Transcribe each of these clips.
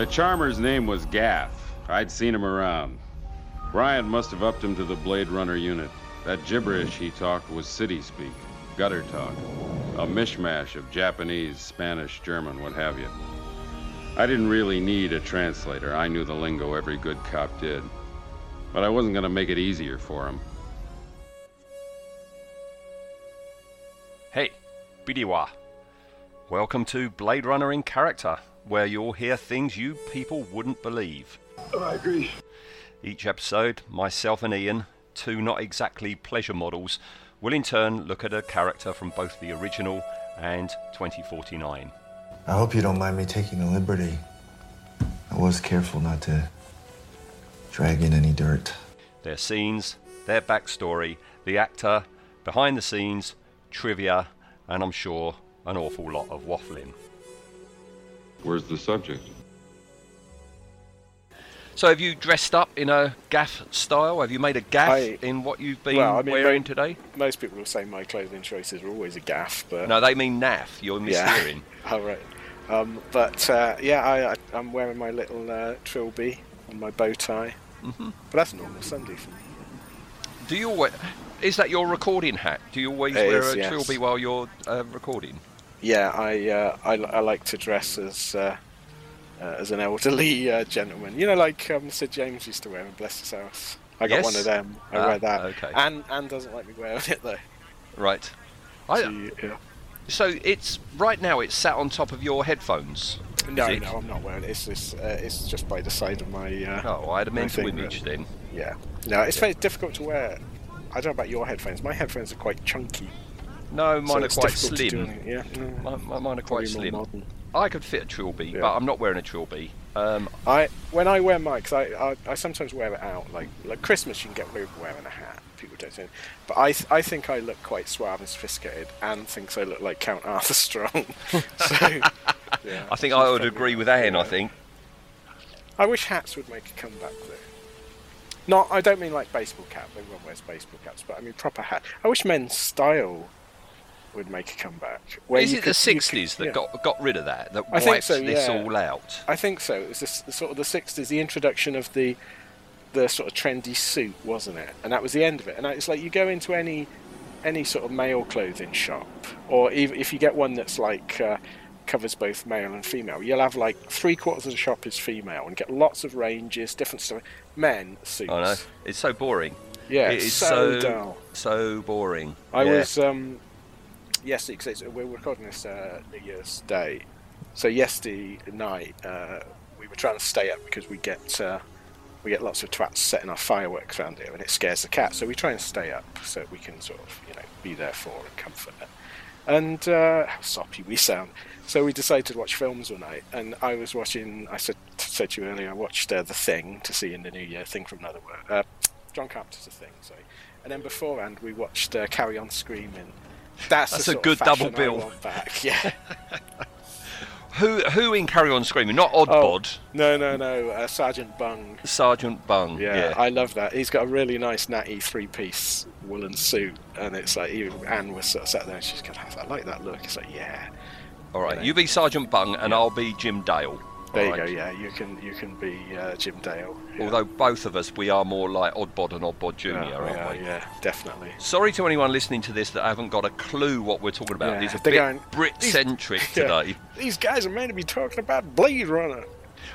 The charmer's name was Gaff. I'd seen him around. Bryant must have upped him to the Blade Runner unit. That gibberish he talked was city speak, gutter talk, a mishmash of Japanese, Spanish, German, what have you. I didn't really need a translator. I knew the lingo every good cop did. But I wasn't going to make it easier for him. Hey, Bidiwa. Welcome to Blade Runner in Character, where you'll hear things you people wouldn't believe. Oh, I agree. Each episode, myself and Ian, two not exactly pleasure models, will in turn look at a character from both the original and 2049. I hope you don't mind me taking a liberty. I was careful not to drag in any dirt. Their scenes, their backstory, the actor, behind the scenes, trivia, and I'm sure an awful lot of waffling. Where's the subject? So, have you dressed up in a gaff style? Have you made a gaff I- in what you've been Well, I mean, wearing mo- today? Most people will say my clothing choices are always a gaff, but No, they mean naff. You're yeah, mishearing. all right. Um, but uh, yeah, I, I, I'm wearing my little uh, trilby and my bow tie. Mm-hmm. But that's normal Sunday for me. Do you always? Is that your recording hat? Do you always It wear is, a yes. trilby while you're uh, recording? Yeah, I, uh, I I like to dress as uh, uh, as an elderly uh, gentleman. You know, like um, Sid James used to wear in Bless This House. I got Yes. one of them. I Ah, wear that. okay. Anne, Anne doesn't like me wearing it though. Right. I, She- yeah. so it's right now. It's sat on top of your headphones. No, it? no, I'm not wearing it. It's just, uh, it's just by the side of my. Uh, Oh, I had a mental image then. Yeah. No, it's very difficult to wear. I don't know about your headphones. My headphones are quite chunky. No, mine so are quite slim. Yeah. My, my, mine are quite slim. modern. I could fit a trilby, Yeah. but I'm not wearing a trilby. Um, I when I wear mine, because I, I I sometimes wear it out. Like like Christmas, you can get away with wearing a hat. People don't say. But I th- I think I look quite suave and sophisticated. and thinks I look like Count Arthur Strong. so yeah, I think I would agree with Anne. I think. I wish hats would make a comeback though. Not, I don't mean like baseball cap. Everyone wears baseball caps, but I mean proper hat. I wish men's style would make a comeback. Is it could- the '60s could- that yeah. got got rid of that? That I wiped so, this yeah. all out. I think so. It was this, sort of the '60s, the introduction of the the sort of trendy suit, wasn't it? And that was the end of it. And it's like you go into any any sort of male clothing shop, or even if you get one that's like uh, covers both male and female, you'll have like three quarters of the shop is female and get lots of ranges, different stuff. Men suits. I know it's so boring. Yeah, it it's so, so dull. so boring. I Yeah. was um, yesterday because we're recording this uh, New Year's Day. So yesterday night uh, we were trying to stay up because we get uh, we get lots of twats setting off fireworks around here and it scares the cat. So we try and stay up so we can sort of you know be there for and comfort her. And uh, how soppy we sound. So we decided to watch films one night, and I was watching. I said said to you earlier. I watched uh, The Thing to see in the new year. Thing from another world. Uh, John Carpenter's Thing. Sorry. And then beforehand, we watched Carry On Screaming. That's, That's a good double bill. Back. Yeah. Who who in Carry On Screaming? Not Oh. Oddbod, no, no, no. Uh, Sergeant Bung. Sergeant Bung. Yeah, Yeah. I love that. He's got a really nice natty three-piece woolen suit, and it's like even Anne was sort of sat there, and she's going, "I like that look." It's like, yeah. all right, yeah. you be Sergeant Bung, and I'll be Jim Dale. There you go. Yeah, you can you can be uh, Jim Dale. Yeah. Although both of us, we are more like Oddbod and Oddbod Junior, yeah, aren't yeah, we? yeah, definitely. Sorry to anyone listening to this that haven't got a clue what we're talking about. Yeah, It's a they're bit going, Brit-centric Yeah. today. These guys are meant to be talking about Blade Runner.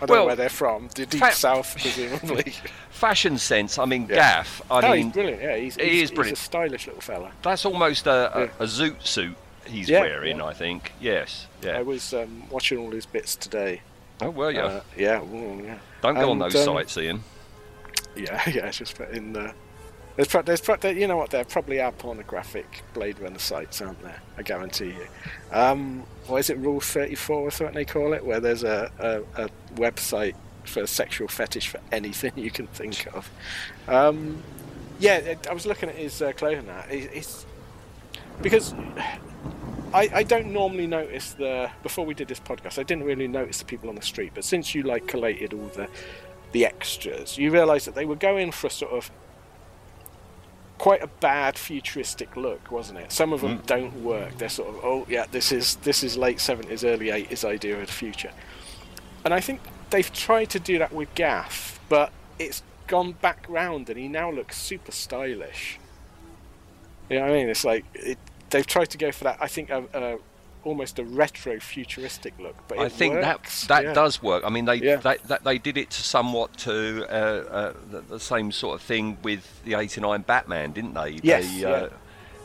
I don't Well, know where they're from. The deep fa- south, presumably. Fashion sense. I mean. Gaff. I oh, mean, he's brilliant. Yeah, he's, he is brilliant. He's a stylish little fella. that's almost a, a, a zoot suit he's wearing. I think. Yes. Yeah. I was um, watching all his bits today. Oh well, yeah. Uh, yeah, ooh, yeah. Don't go on those um, sites, Ian. Yeah, yeah, it's just put in the. There's, pro- there's pro- you know what? There probably are pornographic Blade Runner sites, aren't there? I guarantee you. Um, what is it, Rule 34 or something they call it? Where there's a, a, a website for sexual fetish for anything you can think of. Um, yeah, I was looking at his uh, clothing now. It, it's because I, I don't normally notice the before we did this podcast. I didn't really notice the people on the street, but since you like collated all the the extras, you realise that they were going for a sort of quite a bad futuristic look, wasn't it? Some of them mm. don't work. They're sort of oh yeah, this is this is late seventies, early eighties idea of the future. And I think they've tried to do that with Gaff, but it's gone back round, and he now looks super stylish. You know what I mean? It's like it, they've tried to go for that. I think a, a almost a retro futuristic look, but I think works. that that yeah. does work. I mean, they Yeah. they, that they did it somewhat to uh, uh, the, the same sort of thing with the '89 Batman, didn't they? Yes, They, yeah. uh,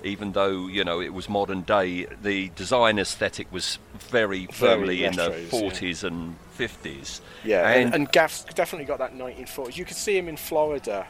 Even though you know it was modern day, the design aesthetic was very firmly in the retros, yeah. 40s and 50s. Yeah, and, and, and Gaff's definitely got that 1940s. You could see him in Florida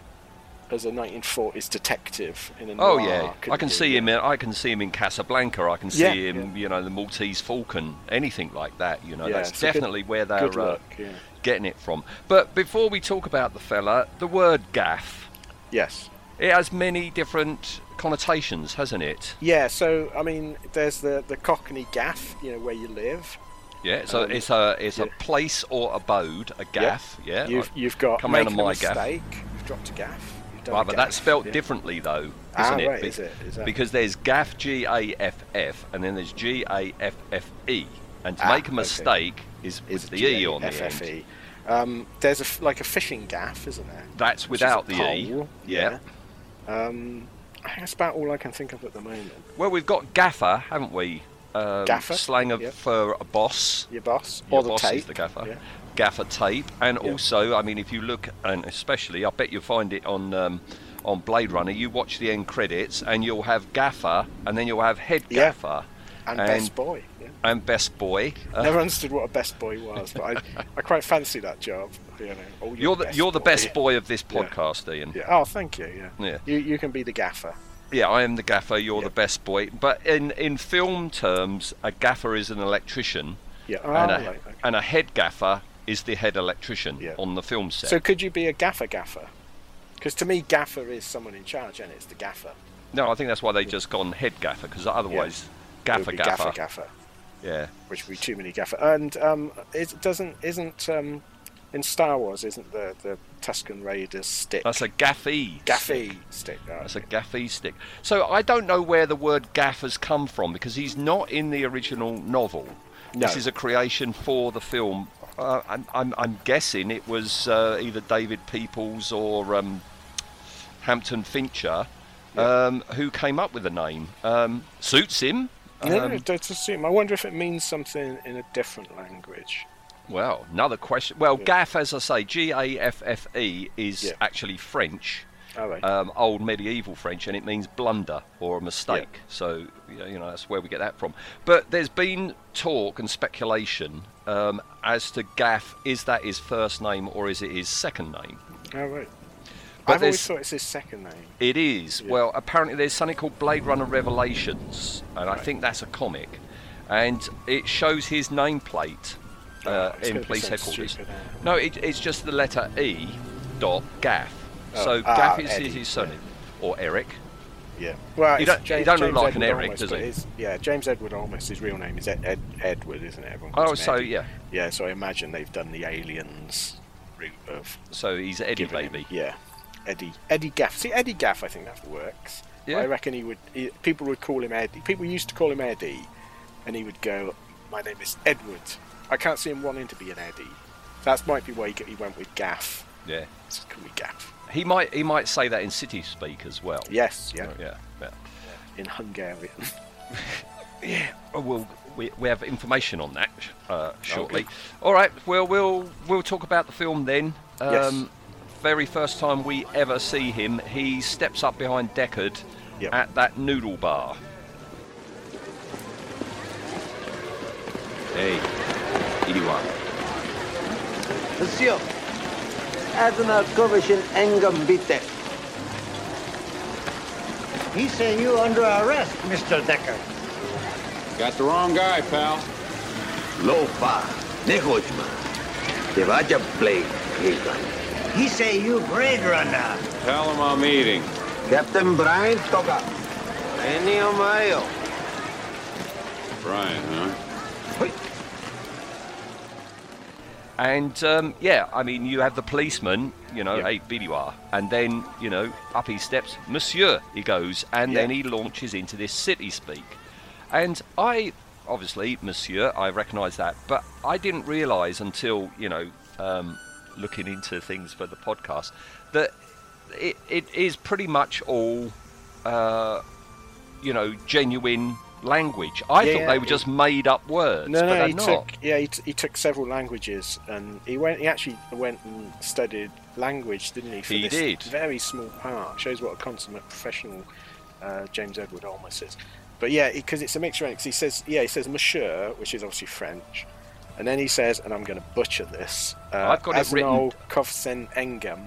as a 1940s detective in a Oh noir, yeah, I can see him. In, I can see him in Casablanca. I can see Yeah, him, you know, the Maltese Falcon, anything like that. You know, Yeah, that's a good- definitely where they're uh. Yeah. getting it from. But before we talk about the fella, the word gaff, Yes. it has many different connotations, hasn't it? Yeah. So I mean, there's the the Cockney gaff, you know, where you live. Yeah, so Um, it's a it's a place or abode, a gaff. Yeah, You've like- you've got come out of making a my gaff. You've dropped a gaff. Right, but that's spelt yeah. differently though, isn't Ah, it? right, Be- is it? Is that- Because there's gaff, G A F F, and then there's G A F F E, and to Ah, make a mistake is Is with the E on the end. Um, there's a like a fishing gaff, isn't there? That's without the E. pole, Yeah. Um, I think that's about all I can think of at the moment. Well, we've got gaffer, haven't we? Um, Gaffer, Slang of, yep. for a boss. Your boss Your or the boss tape. is the gaffer. Yeah. Gaffer tape, and Yeah. also, I mean, if you look, and especially, I bet you'll find it on um, on Blade Runner. You watch the end credits, and you'll have gaffer, and then you'll have head Yeah. gaffer, And, And- best boy. Yeah. and best boy. Uh, Never understood what a best boy was, but I, I quite fancy that job. You know, oh, you're the you're the best boy of this Yeah. podcast, Ian. Yeah. Oh, thank you. Yeah. Yeah. You you can be the gaffer. Yeah, I am the gaffer. You're Yeah. the best boy. But in in film terms, a gaffer is an electrician, Yeah. Oh, and a right, okay. and a head gaffer is the head electrician Yeah. on the film set. So could you be a gaffer gaffer? Because to me, gaffer is someone in charge, and it's the gaffer. No, I think that's why they just gone head gaffer because otherwise, It gaffer be gaffer. gaffer gaffer, Yeah. which would be too many gaffer. And um, it doesn't isn't um, in Star Wars isn't the the Tusken Raiders stick? That's a gaffi. gaffi stick. stick. oh, That's a gaffi stick. So I don't know where the word gaff has come from because he's not in the original novel. This is a creation for the film. Uh, I'm, I'm, I'm guessing it was uh, either David Peoples or um, Hampton Fancher Yeah. um, who came up with the name. Um, suits him. No, Um, no, that's assume. I wonder if it means something in a different language. Well, another question. Well, Yeah. gaff, as I say, G A F F E is Yeah. actually French. Right. um, old medieval French, and it means blunder or a mistake. So you know that's where we get that from. But there's been talk and speculation um, as to Gaff. Is that his first name or is it his second name? All right. but I've always thought it's his second name. It is. Yeah. Well, apparently there's something called Blade Runner Revelations, and I think that's a comic, and it shows his nameplate Oh, uh, it's in police headquarters. No, it, it's just the letter E dot Gaff. Oh, so ah, Gaff is, Eddie, is his surname, or Eric. Yeah. Well, He don't- he James, don't look James like an Edward Eric, Olmos, does he? his- Yeah, James Edward Olmos. His real name is Ed, Ed, Edward, isn't it? Everyone Oh, him so Eddie. yeah. Yeah, so I imagine they've done the aliens route of So he's Eddie giving him- yeah, Eddie. Eddie Gaff. See, Eddie Gaff. I think that works. Yeah. I reckon he would. He, people would call him Eddie. People used to call him Eddie, and he would go, "My name is Edward." I can't see him wanting to be an Eddie. That might be why he, he went with Gaff. Yeah. Just call me Gaff. He might he might say that in city speak as well. Yes. Yeah. Yeah. Yeah. In Hungarian. Oh, well, we, we have information on that uh, shortly. Okay. All right. Well, we'll we'll talk about the film then. Um, Yes. Very first time we ever see him, he steps up behind Deckard Yep. at that noodle bar. Hey, Iriwa. Monsieur, Admiral Kovachin Engam Bite. He say you under arrest, Mr. Deckard. Got the wrong guy, pal. Lopa, Nehojma. Te vaya play, He say you Blade Runner. Tell him I'm eating. Captain Bryant Toga. Enio Mayo. Bryant, huh? And um, yeah, I mean, you have the policeman, you know, Yeah. hey, Bidiwa, and then you know, up he steps, Monsieur, he goes, and then he launches into this city speak. And I, obviously, Monsieur, I recognise that, but I didn't realise until you know um, looking into things for the podcast that it, it is pretty much all uh, you know genuine language. I Yeah, thought they were it- just made up words, No, no, he not. took yeah he, t- he took several languages and he went he actually went and studied language, didn't he? For He this did. Very small part shows what a consummate professional uh, James Edward Olmos is. But yeah, because it's a mixture. Because he says yeah he says Monsieur, which is obviously French, and then he says, and I'm going to butcher this. Uh, I've got it written- Kovsen Engem,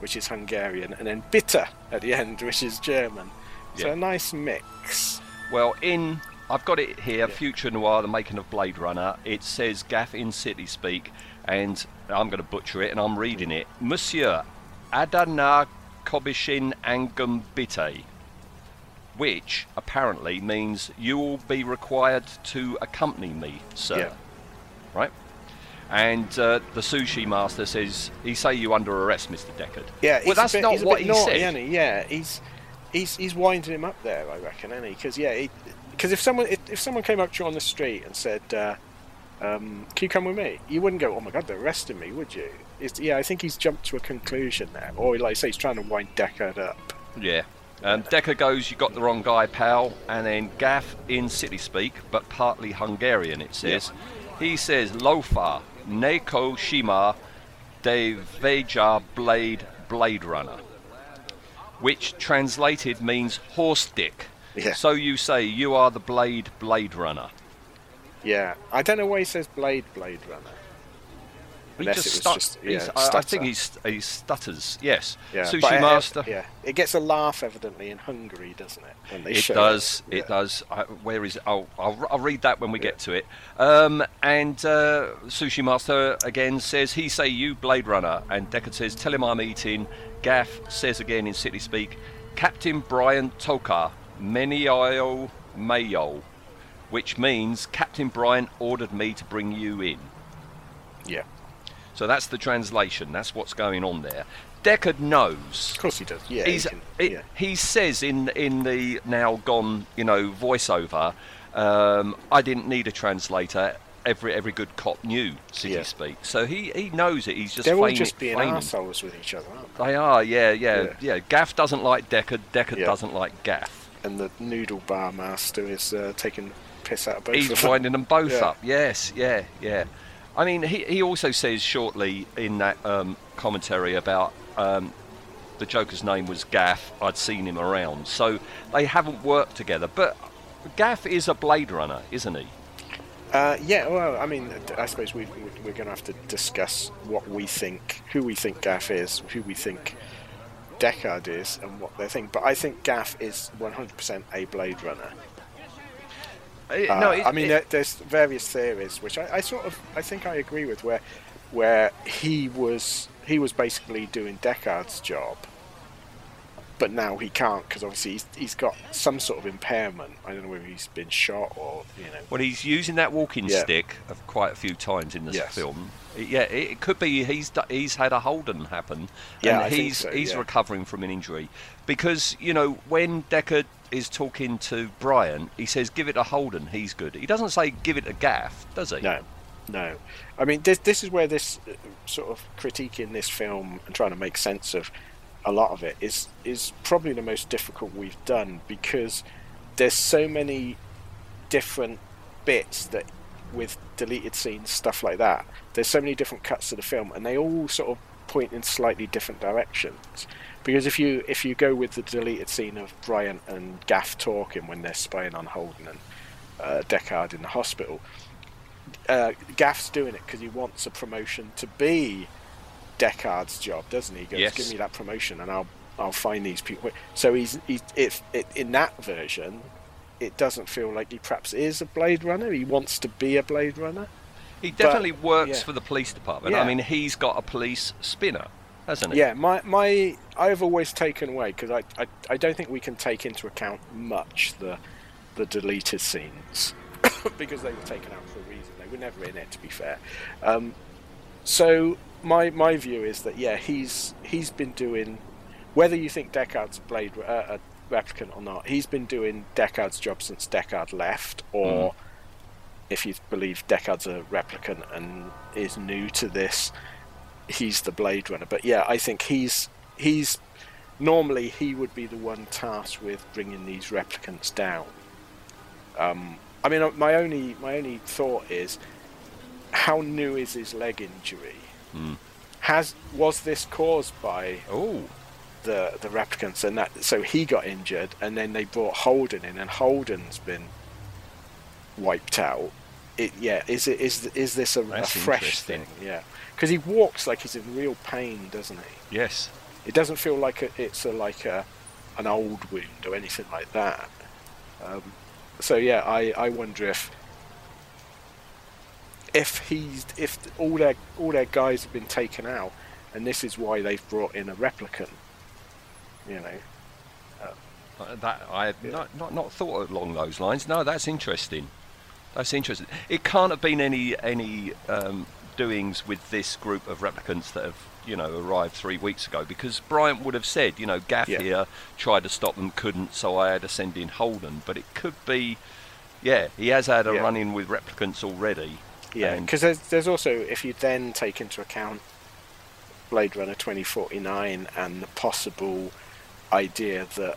which is Hungarian, and then Bitter at the end, which is German. So Yeah. a nice mix. Well, in I've got it here, Future Noir, the making of Blade Runner. It says Gaff in City Speak, and I'm going to butcher it, and I'm reading it. Monsieur Adana Kobishin Angum Bite, which apparently means you will be required to accompany me, sir. Yeah. Right? And uh, the sushi master says, he say you under arrest, Mr. Deckard. Yeah, well, that's bit, not what he naughty, said. he? Yeah, he's he's he's winding him up there, I reckon, isn't he? Because yeah, because if someone if, if someone came up to you on the street and said, uh, um, "Can you come with me?" You wouldn't go, "Oh my God, they're arresting me," would you? It's, yeah, I think he's jumped to a conclusion there, or like I say, he's trying to wind Deckard up. Yeah. Um, Deckard goes, you got the wrong guy, pal. And then Gaff in city speak, but partly Hungarian, it says. He says, Lofa, Neko Shima, De Veja Blade, Blade Runner. Which translated means horse dick. Yeah. So you say, you are the Blade, Blade Runner. Yeah, I don't know why he says Blade Blade Runner. He just it stut- just yeah, I, I think he's, he stutters, yes. Yeah, Sushi but, Master. yeah, it gets a laugh evidently in Hungary, doesn't it? It does. Yeah. It does. I, where is it? I'll, I'll, I'll read that when we get to it. Um, and uh, Sushi Master again says, He say you, Blade Runner. And Deckard says, Tell him I'm eating. Gaff says again in City Speak, Captain Bryant Toka, Menio Mayo, which means Captain Bryant ordered me to bring you in. Yeah, So that's the translation. That's what's going on there. Deckard knows of course he does. Yeah, he he's, it, yeah. he says in in the now gone you know voiceover um, I didn't need a translator every every good cop knew city Yeah. speak so he he knows it he's just They're all just being feigning. assholes with each other, aren't they? they are yeah, yeah yeah Yeah. Gaff doesn't like Deckard Deckard Yeah. doesn't like Gaff and the noodle bar master is uh, taking piss out of both he's of them. winding them both Yeah. up yes yeah yeah I mean he, he also says shortly in that um, commentary about um, the Joker's name was Gaff. I'd seen him around, so they haven't worked together. But Gaff is a Blade Runner, isn't he? Uh, yeah, well, I mean, I suppose we, we're going to have to discuss what we think, who we think Gaff is, who we think Deckard is, and what they think. But I think Gaff is 100% a Blade Runner. Uh, no, it- I mean, it- there's various theories, which I, I sort of, I think I agree with, where, where he was, he was basically doing Deckard's job, but now he can't because obviously he's, he's got some sort of impairment. I don't know whether he's been shot or you know. well, he's using that walking Yeah. stick of quite a few times in this Yes. film. Yeah, it, could be he's he's had a Holden happen, Yeah, and I think he's so, he's yeah. recovering from an injury because you know when Deckard is talking to Bryant, he says, "Give it a Holden, he's good." He doesn't say, "Give it a Gaff," does he? No, no. I mean, this this is where this uh, sort of critiquing this film and trying to make sense of a lot of it is is probably the most difficult we've done because there's so many different bits that with deleted scenes stuff like that there's so many different cuts to the film and they all sort of point in slightly different directions. Because if you if you go with the deleted scene of Bryant and Gaff talking when they're spying on Holden and uh, Deckard in the hospital uh, Gaff's doing it because he wants a promotion to be Deckard's job, doesn't he? He goes, Yes. "Give me that promotion, and I'll I'll find these people." So he's he's if it, in that version, it doesn't feel like he perhaps is a Blade Runner. He wants to be a Blade Runner. He definitely works yeah. for the police department. I mean, he's got a police spinner, hasn't he? Yeah, my my I've always taken away because I, I I don't think we can take into account much the the deleted scenes because they were taken out for a reason. They were never in it, to be fair. Um, so my my view is that yeah, he's he's been doing whether you think Deckard's a Blade uh, a replicant or not, he's been doing Deckard's job since Deckard left, or if you believe Deckard's a replicant and is new to this, he's the Blade Runner. But yeah, I think he's he's normally he would be the one tasked with bringing these replicants down. Um, I mean, uh, my only my only thought is, how new is his leg injury? Has was this caused by Oh, the the replicants and that so he got injured and then they brought Holden in and Holden's been wiped out. It yeah is it is is this a, a fresh thing? Yeah, because he walks like he's in real pain, doesn't he? yes. It doesn't feel like a, it's a like a an old wound or anything like that. Um, so yeah, I, I wonder if if he's if all their all their guys have been taken out, and this is why they've brought in a replicant. You know, Uh, That I have not, not not thought along those lines. No, that's interesting. That's interesting. It can't have been any any um, doings with this group of replicants that have you know arrived three weeks ago because Bryant would have said you know Gaff Yeah. here tried to stop them couldn't so I had to send in Holden but it could be yeah he has had a Yeah. run in with replicants already yeah, because there's there's also if you then take into account Blade Runner 2049 and the possible idea that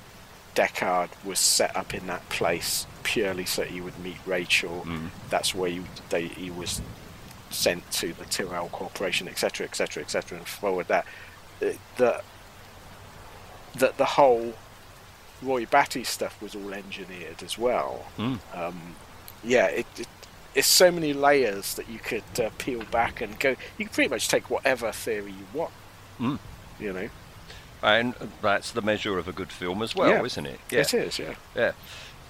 Deckard was set up in that place purely so he would meet Rachael. That's where he, they, he was sent to the Tyrrell Corporation, etc., etc., etc., and forward that. uh, That that the whole Roy Batty stuff was all engineered as well. Mm. Um, yeah, it, it it's so many layers that you could uh, peel back and go. You can pretty much take whatever theory you want. Mm. You know, and that's the measure of a good film as well Yeah. isn't it Yeah. it is. Yeah. Yeah.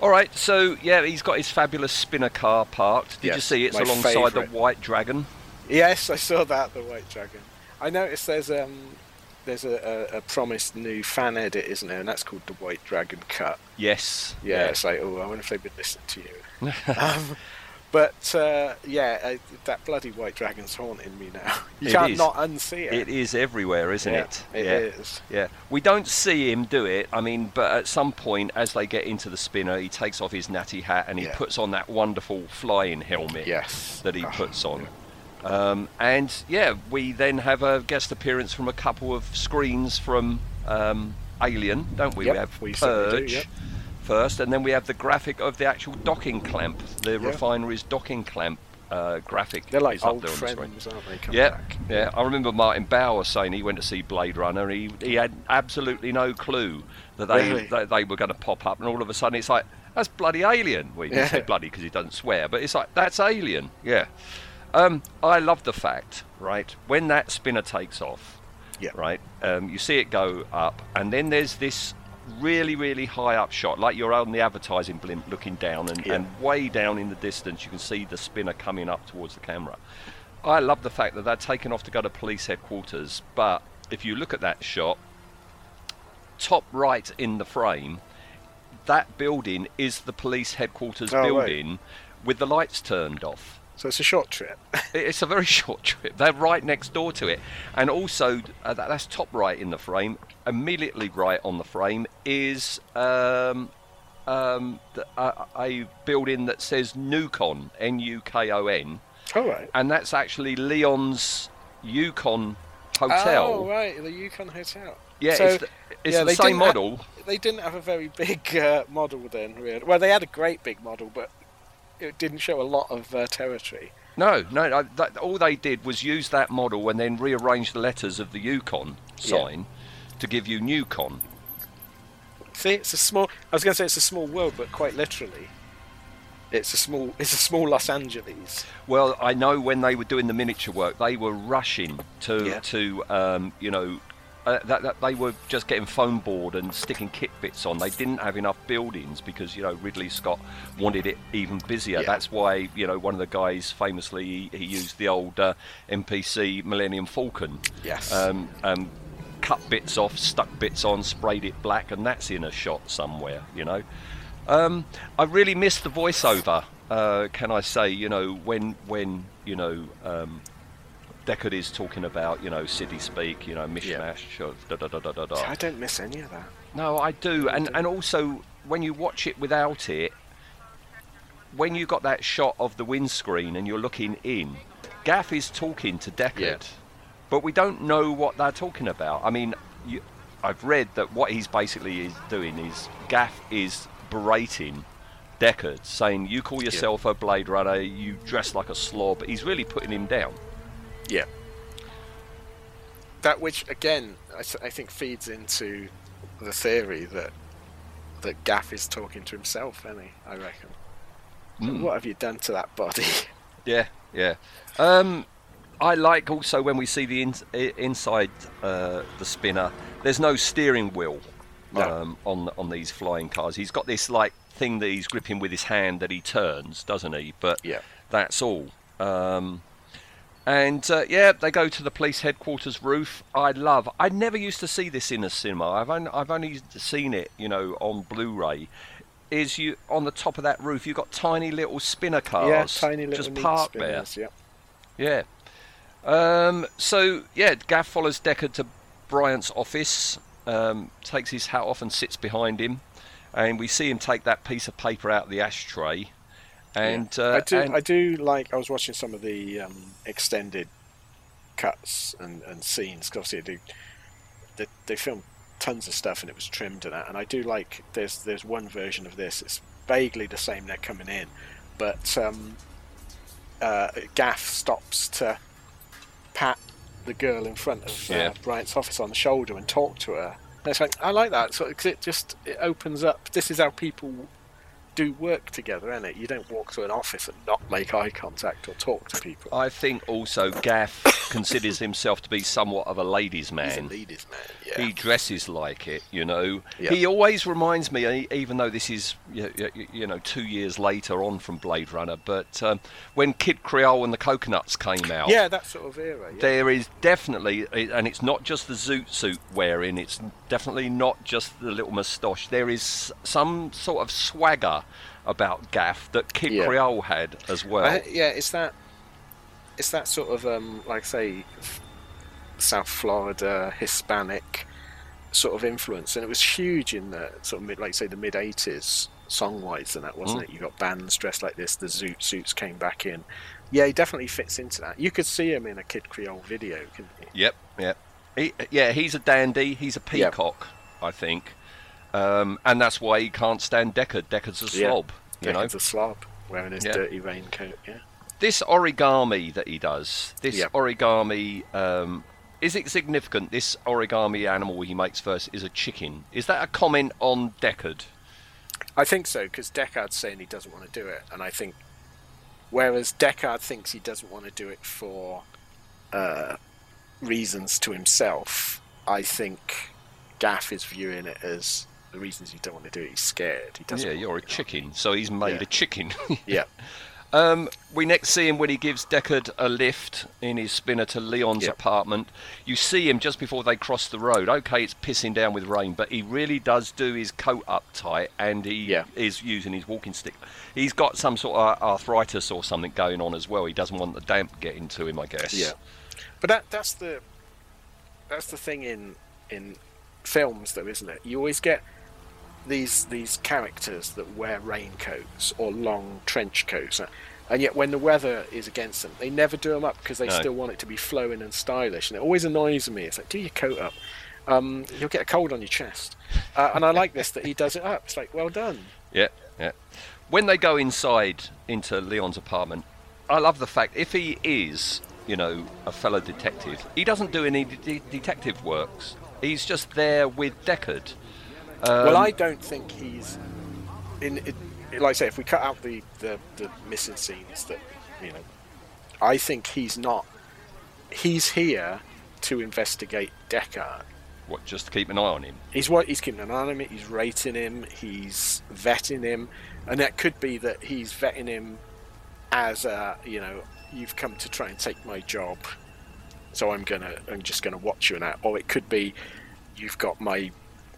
All right. So yeah, he's got his fabulous spinner car parked. Did you see it's alongside favourite. the White Dragon? Yes, I saw that. The White Dragon. I noticed there's um there's a, a, a promised new fan edit, isn't there? And that's called the White Dragon Cut. Yes. Yeah, it's like, oh, I wonder if they've been listening to you. um, but uh, yeah, uh, that bloody White Dragon's haunting me now. You It can't is. not unsee it. It is everywhere, isn't Yeah, it? it yeah. is. Yeah. We don't see him do it. I mean, but at some point, as they get into the spinner, he takes off his natty hat and he Yeah. puts on that wonderful flying helmet Yes. that he Oh, puts on. Um, and yeah, we then have a guest appearance from a couple of screens from um, Alien, don't we? Yep, we have we certainly do, Purge yep. First, and then we have the graphic of the actual docking clamp, the Yeah. refinery's docking clamp uh, graphic. They're like up old there on the aren't they? Come Yeah, back. yeah. I remember Martin Bower saying he went to see Blade Runner. He he had absolutely no clue that they Really? that they were going to pop up, and all of a sudden it's like that's bloody Alien. Well, he didn't say Yeah. bloody because he doesn't swear, but it's like that's Alien. Yeah. Um, I love the fact, right, when that spinner takes off, Yeah. right, um, you see it go up, and then there's this really, really high up shot, like you're on the advertising blimp looking down, and, Yeah. and way down in the distance, you can see the spinner coming up towards the camera. I love the fact that they're taken off to go to police headquarters, but if you look at that shot, top right in the frame, that building is the police headquarters Oh, right. building with the lights turned off. So it's a short trip. It's a very short trip. They're right next door to it, and also uh, that, that's top right in the frame. Immediately right on the frame is um, um, the, uh, a building that says Nukon, N-U-K-O-N, All right. and that's actually Leon's Yukon hotel. Oh, right, the Yukon Hotel. Yeah, So, it's the, it's yeah, the same model. they didn't have a very big uh, model then, really. Well, they had a great big model, but it didn't show a lot of uh, territory. No, no, no that, all they did was use that model and then rearrange the letters of the Yukon Yeah. To give you Nukon. See, it's a small. I was going to say it's a small world, but quite literally, it's a small. It's a small Los Angeles. Well, I know when they were doing the miniature work, they were rushing to Yeah. to um, you know uh, that, that they were just getting foam board and sticking kit bits on. They didn't have enough buildings because you know Ridley Scott wanted it even busier. Yeah. That's why you know one of the guys famously he, he used the old uh, MPC Millennium Falcon. Yes. Um, um, cut bits off, stuck bits on, sprayed it black, and that's in a shot somewhere. You know. Um, I really miss the voiceover. Uh, can I say, you know, when when you know um, Deckard is talking about, you know, city speak, you know, mishmash of da da da da da da. I don't miss any of that. No, I do, and and also when you watch it without it, when you got that shot of the windscreen and you're looking in, Gaff is talking to Deckard, Yeah. But we don't know what they're talking about. I mean, you, I've read that what he's basically is doing is Gaff is berating Deckard, saying, "You call yourself a Blade Runner, you dress like a slob." He's really putting him down. Yeah. That which again, I think feeds into the theory that that Gaff is talking to himself, isn't he? I reckon. Hmm. What have you done to that body? Yeah, yeah. Um, I like also when we see the in, inside uh, the spinner. There's no steering wheel No. um, on on these flying cars. He's got this like thing that he's gripping with his hand that he turns, doesn't he? But Yeah. that's all. Um, and uh, yeah, they go to the police headquarters roof. I love. I never used to see this in a cinema. I've only, I've only seen it, you know, on Blu-ray. Is you on the top of that roof? You've got tiny little spinner cars, yeah, tiny little just parked there. Yeah. Yeah. Um, so yeah, Gaff follows Deckard to Bryant's office, um, takes his hat off and sits behind him, and we see him take that piece of paper out of the ashtray. And, uh, I do. and- I do like. I was watching some of the um, extended cuts and, and scenes because obviously they, they they filmed tons of stuff and it was trimmed and that. And I do like. There's there's one version of this. It's vaguely the same. They're coming in, but um, uh, Gaff stops to pat the girl in front of uh, Yeah. Bryant's office on the shoulder and talk to her. And it's like I like that. So 'cause it just it opens up. This is how people do work together, isn't it? You don't walk through an office and not make eye contact or talk to people. I think also Gaff considers himself to be somewhat of a ladies' He's a man. ladies' man. Yeah. He dresses like it, you know. Yeah. He always reminds me, even though this is, you know, two years later on from Blade Runner, but um, when Kid Creole and the Coconuts came out, yeah, that sort of era. Yeah. there is definitely, and it's not just the zoot suit wearing, it's definitely not just the little moustache. There is some sort of swagger about Gaff that Kid Yeah. Creole had as well. I- yeah, it's that. It's that sort of um, like say, South Florida Hispanic sort of influence, and it was huge in the sort of mid, like say, the mid '80s, song-wise, and that wasn't Mm. it? You got bands dressed like this. The zoot suits came back in. Yeah, he definitely fits into that. You could see him in a Kid Creole video, couldn't you? Yep, yep. He, yeah, he's a dandy. He's a Yep. peacock, I think, um, and that's why he can't stand Deckard. Deckard's a Yeah. slob, you know. A slob wearing his Yeah. dirty raincoat. Yeah. This origami that he does, this origami, um, is it significant? This origami animal he makes first is a chicken. Is that a comment on Deckard? I think so because Deckard's saying he doesn't want to do it, and I think whereas Deckard thinks he doesn't want to do it for uh, reasons to himself, I think Gaff is viewing it as the reasons he don't want to do it. He's scared. He doesn't. Yeah, you're a chicken, so he's made Yeah. a chicken. Yeah, Um, we next see him when he gives Deckard a lift in his spinner to Leon's Yep. apartment. You see him just before they cross the road. Okay, it's pissing down with rain, but he really does do his coat up tight and he Yeah. is using his walking stick. He's got some sort of arthritis or something going on as well. He doesn't want the damp getting to him, I guess. yeah. But that that's the that's the thing in in films, though, isn't it? You always get these these characters that wear raincoats or long trench coats, and yet when the weather is against them, they never do them up because they No. still want it to be flowing and stylish. And it always annoys me. It's like, do your coat up. Um, you'll get a cold on your chest. Uh, and I like this that he does it up. It's like, well done. Yeah, yeah. When they go inside into Leon's apartment, I love the fact if he is, you know, a fellow detective, he doesn't do any de- detective works. He's just there with Deckard. Um, well, I don't think he's in. It, like I say, if we cut out the, the the missing scenes, that you know, I think he's not. He's here to investigate Deckard. what, just to keep an eye on him. He's what he's keeping an eye on him. He's rating him. He's vetting him, and that could be that he's vetting him as a you know you've come to try and take my job, so I'm gonna I'm just gonna watch you and that, or it could be you've got my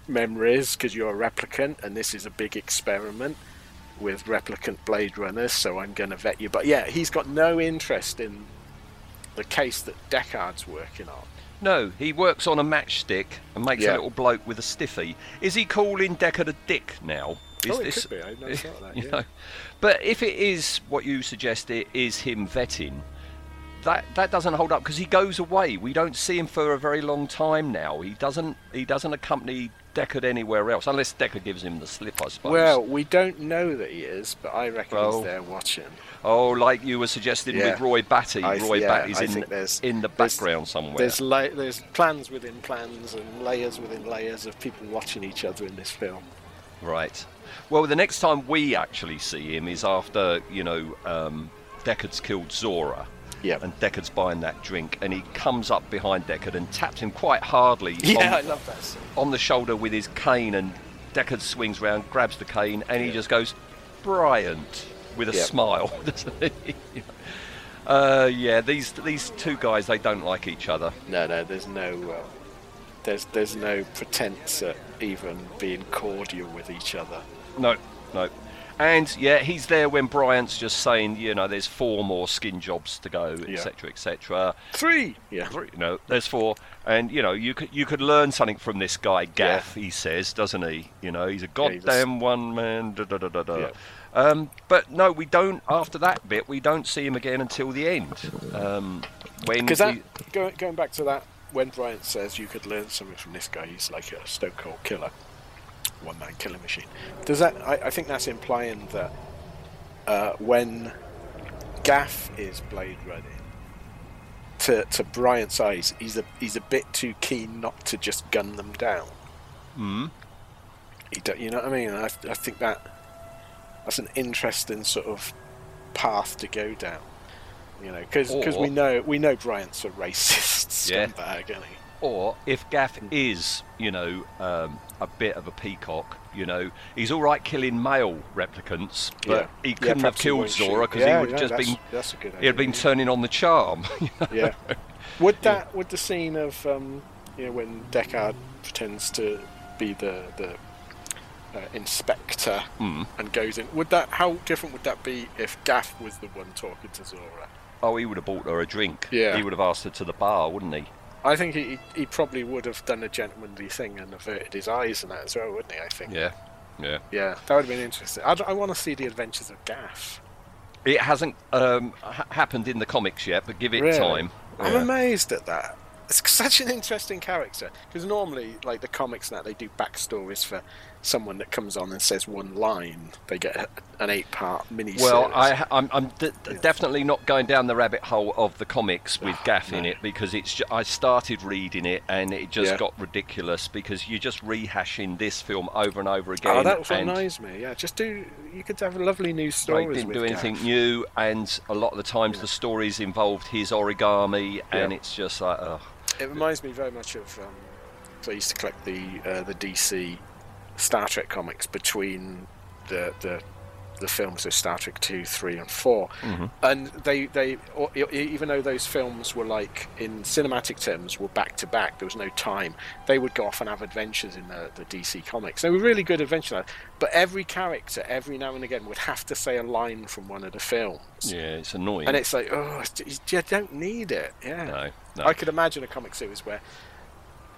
memories because you're a replicant and this is a big experiment with replicant blade runners, so I'm gonna vet you. But yeah, he's got no interest in the case that Deckard's working on. No, he works on a matchstick and makes a little bloke with a stiffy. Is he calling Deckard a dick now? Is Oh, it this, could be. I never thought that, you yeah. know, but if it is what you suggest, it is him vetting. That that doesn't hold up because he goes away. We don't see him for a very long time now. He doesn't he doesn't accompany Deckard anywhere else unless Deckard gives him the slip, I suppose. Well, we don't know that he is, but I reckon Well, he's there watching. oh, like you were suggesting Yeah. with Roy Batty. I- Roy yeah, Batty's I in in the there's- background somewhere. There's la- there's plans within plans and layers within layers of people watching each other in this film. Right. Well, the next time we actually see him is after, you know, um, Deckard's killed Zhora. Yeah. And Deckard's buying that drink, and he comes up behind Deckard and taps him quite hardly Yeah, I on, love that scene. on the shoulder with his cane, and Deckard swings round, grabs the cane, and he just goes, Bryant, with a Yeah. smile, uh, yeah, these these two guys, they don't like each other. No, no, there's no, uh, there's there's no pretense at even being cordial with each other. No, no. And yeah, he's there when Bryant's just saying, you know, there's four more skin jobs to go, Yeah. etc., etc. Three. Yeah. Three, no, there's four, and you know, you could you could learn something from this guy Gaff. He says, doesn't he? You know, he's a goddamn one man. Da, da, da, da, da. Yeah. Um, but no, we don't. After that bit, we don't see him again until the end. Um, when Because that going going back to that, when Bryant says you could learn something from this guy, he's like a stone cold killer, one man killing machine. Does that? I, I think that's implying that uh, when Gaff is blade running, to to Bryant's eyes, he's a he's a bit too keen not to just gun them down. Hmm. He do, you know what I mean? I, I think that that's an interesting sort of path to go down. You know, because we know we know Bryant's a racist Yeah. scumbag, isn't he? Or if Gaff is, you know, um, a bit of a peacock, you know, he's all right killing male replicants, but Yeah. he couldn't have killed. Zhora because Yeah, he would yeah, just been he had been turning on the charm. you know? Yeah. Would that would the scene of um, you know when Deckard pretends to be the the uh, inspector Hmm. and goes in? Would that how different would that be if Gaff was the one talking to Zhora? Oh, he would have bought her a drink. Yeah. He would have asked her to the bar, wouldn't he? I think he he probably would have done a gentlemanly thing and averted his eyes and that as well, wouldn't he? I think. Yeah. Yeah. Yeah, that would have been interesting. I, want to see the adventures of Gaff. It hasn't um, ha- happened in the comics yet, but give it Really? time. I'm Yeah. amazed at that. It's such an interesting character because normally, like the comics, now they do backstories for someone that comes on and says one line. They get an eight-part mini. Well, I, I'm, I'm d- d- definitely not going down the rabbit hole of the comics with Gaff in it because it's. Ju- I started reading it and it just Yeah. got ridiculous because you're just rehashing this film over and over again. Oh, that was what and annoys me. Yeah, just do. You could have a lovely new they stories. didn't do anything Gaff. new, and a lot of the times the stories involved his origami, and Yeah. it's just like, oh, It reminds me very much of. Um, I used to collect the uh, the DC Star Trek comics between the the the films of Star Trek two, three, and 4 Mm-hmm. and they they or- even though those films were like in cinematic terms were back to back, there was no time. They would go off and have adventures in the, the DC comics. They were really good adventures, but every character every now and again would have to say a line from one of the films. yeah, it's annoying. And it's like, oh, you don't need it. Yeah. no, no. I could imagine a comic series where,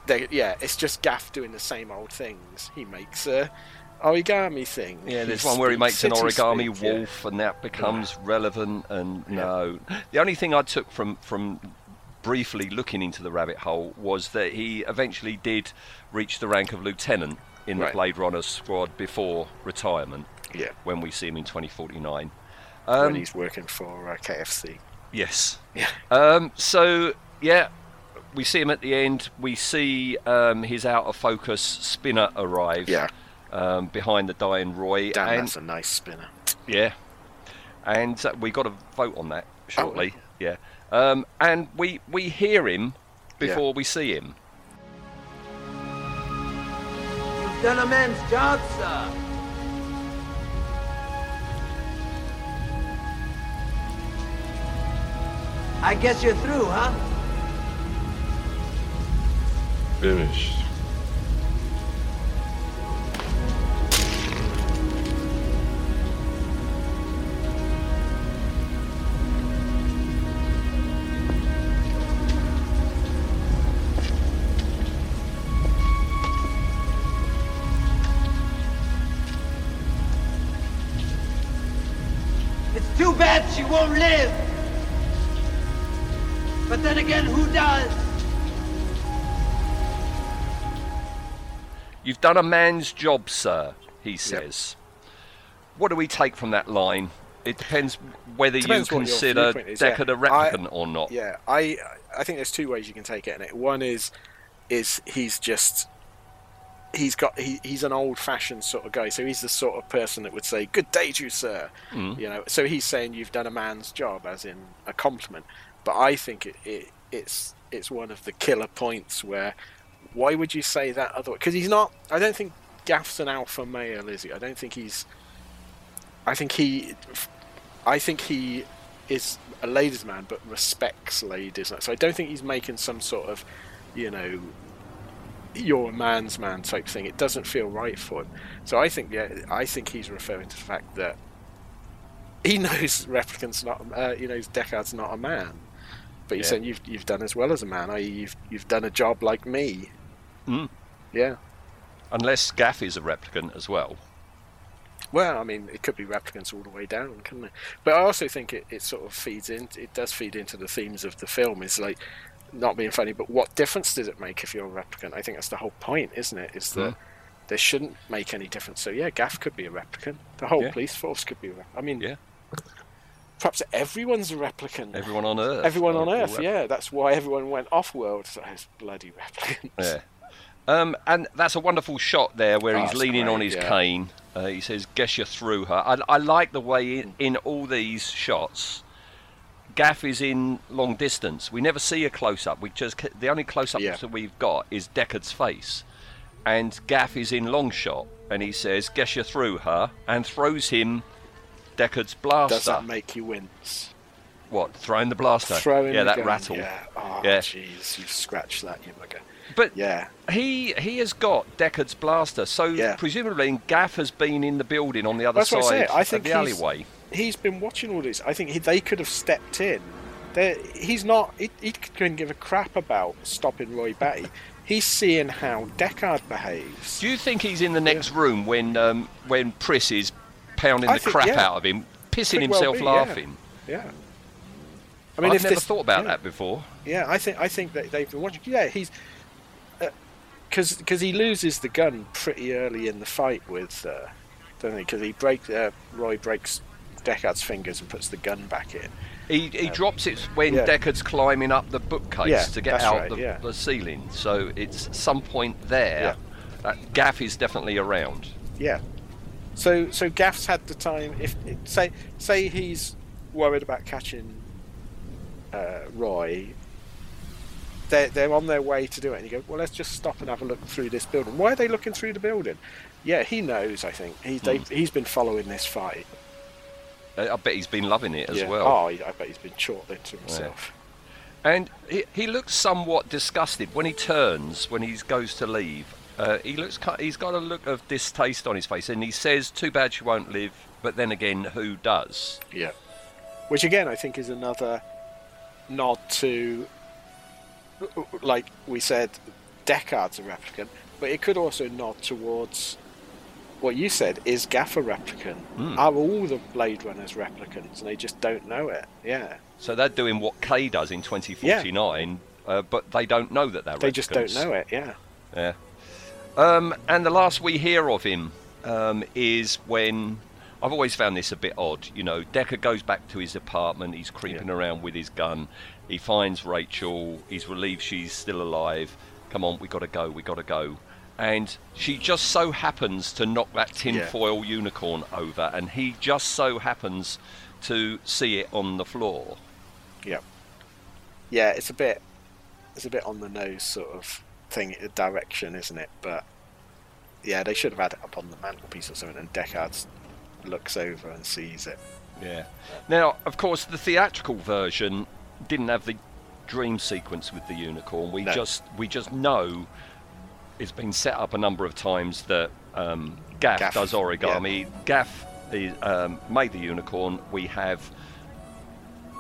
they, yeah, it's just Gaff doing the same old things. He makes a origami thing. Yeah, there's He one where he makes an origami speak, yeah. wolf, and that becomes relevant. And no, the only thing I took from from briefly looking into the rabbit hole was that he eventually did reach the rank of lieutenant in the Blade Runner squad before retirement. Yeah, When we see him in 2049. when Um, he's working for uh, KFC. yes. Yeah. Um, so yeah, we see him at the end. We see um, his out of focus spinner arrive. Yeah. Um, behind the dying Roy, Damn, and that's a nice spinner. Yeah, and uh, we got to vote on that shortly. Oh. Yeah, um, and we we hear him before Yeah. we see him. You've done a man's job, sir. I guess you're through, huh? finished. It's too bad she won't live. But then again, who does? You've done a man's job, sir, he says. What do we take from that line? It depends whether Depends you consider is, yeah. Deckard a replicant or not. Yeah, I I think there's two ways you can take it in it. One is is he's just he's got he, he's an old fashioned sort of guy, so he's the sort of person that would say, Good day to you, sir. Mm. You know, so he's saying you've done a man's job as in a compliment. But I think it, it it's it's one of the killer points where why would you say that otherwise? Because he's not. I don't think Gaff's an alpha male, is he? I don't think he's. I think he. I think he is a ladies' man, but respects ladies. So I don't think he's making some sort of, you know, you're a man's man type thing. It doesn't feel right for him. So I think, yeah, I think he's referring to the fact that he knows replicant's not, uh, he knows Deckard's not a man. But he's Yeah. saying you've you've done as well as a man. I you've you've done a job like me. Mm. Yeah. Unless Gaff is a replicant as well. Well, I mean, it could be replicants all the way down, couldn't it? But I also think it, it sort of feeds in. It does feed into the themes of the film. Is like not being funny, but what difference does it make if you're a replicant? I think that's the whole point, isn't it? Is that Mm. there shouldn't make any difference. So yeah, Gaff could be a replicant. The whole Yeah. police force could be. A I mean, Yeah. perhaps everyone's a replicant. Everyone on Earth. Everyone on Earth, yeah. That's why everyone went off world. So those bloody replicants. Yeah. Um, and that's a wonderful shot there where Oh, he's leaning on his yeah. cane. Uh, he says, "Guess you're through her." I, I like the way in, in all these shots, Gaff is in long distance. We never see a close up. We just The only close up Yeah. that we've got is Deckard's face, and Gaff is in long shot, and he says, "Guess you're through her," and throws him Deckard's blaster. Does that make you wince? what? Throwing the blaster? Throwing yeah, that gun, rattle. Yeah. Oh, Yeah. jeez, you've scratched that, you bugger. But Yeah. he he has got Deckard's blaster, so Yeah. presumably Gaff has been in the building on the other That's what I side. I think of the he's- alleyway. He's been watching all this. I think he, they could have stepped in. They're, he's not. He, he couldn't give a crap about stopping Roy Batty. He's seeing how Deckard behaves. Do you think he's in the next room when um, when Pris is pounding I the think- crap yeah. out of him, pissing Could well himself be, laughing? Yeah. I I mean, if never this, thought about yeah. that before. Yeah, I think I think that they've been watching. Yeah, he's because because he loses the gun pretty early in the fight with, uh, don't he? Because he break uh, Roy breaks Deckard's fingers and puts the gun back in. He, he drops it when yeah. Deckard's climbing up the bookcase Yeah, to get out right, the, yeah. the ceiling. So it's some point there. That Gaff is definitely around. Yeah. So so Gaff's had the time. If say say he's worried about catching uh, Roy, they're they're on their way to do it, and you go, well, let's just stop and have a look through this building. Why are they looking through the building? Yeah, he knows. I think he they, Hmm. he's been following this fight Uh, I bet he's been loving it as yeah. well. Oh, I bet he's been chortling to himself. And he, he looks somewhat disgusted when he turns, when he goes to leave. Uh, he looks, he's got a look of distaste on his face, and he says, "Too bad she won't live." But then again, who does? Yeah. Which again, I think is another nod to, like we said, Deckard's a replicant, but it could also nod towards what you said is Gaff a replicant. Hmm. Are all the Blade Runners replicants, and they just don't know it? Yeah, So they're doing what K does in 2049, uh, but they don't know that they're they just don't know it. Yeah, Yeah. Um, and the last we hear of him um, is when I've always found this a bit odd. You know, Deckard goes back to his apartment. He's creeping around with his gun. He finds Rachael. He's relieved she's still alive. Come on, we got to go. We got to go. And she just so happens to knock that tinfoil unicorn over, and he just so happens to see it on the floor. yeah, yeah. It's a bit, it's a bit on the nose sort of thing, uh, direction, isn't it? But yeah, they should have had it up on the mantelpiece or something, and Deckard looks over and sees it. Yeah. Now, of course, the theatrical version didn't have the dream sequence with the unicorn. We No. just we just know it's been set up a number of times that um, Gaff, Gaff, does origami. Gaff is, um, made the unicorn. We have.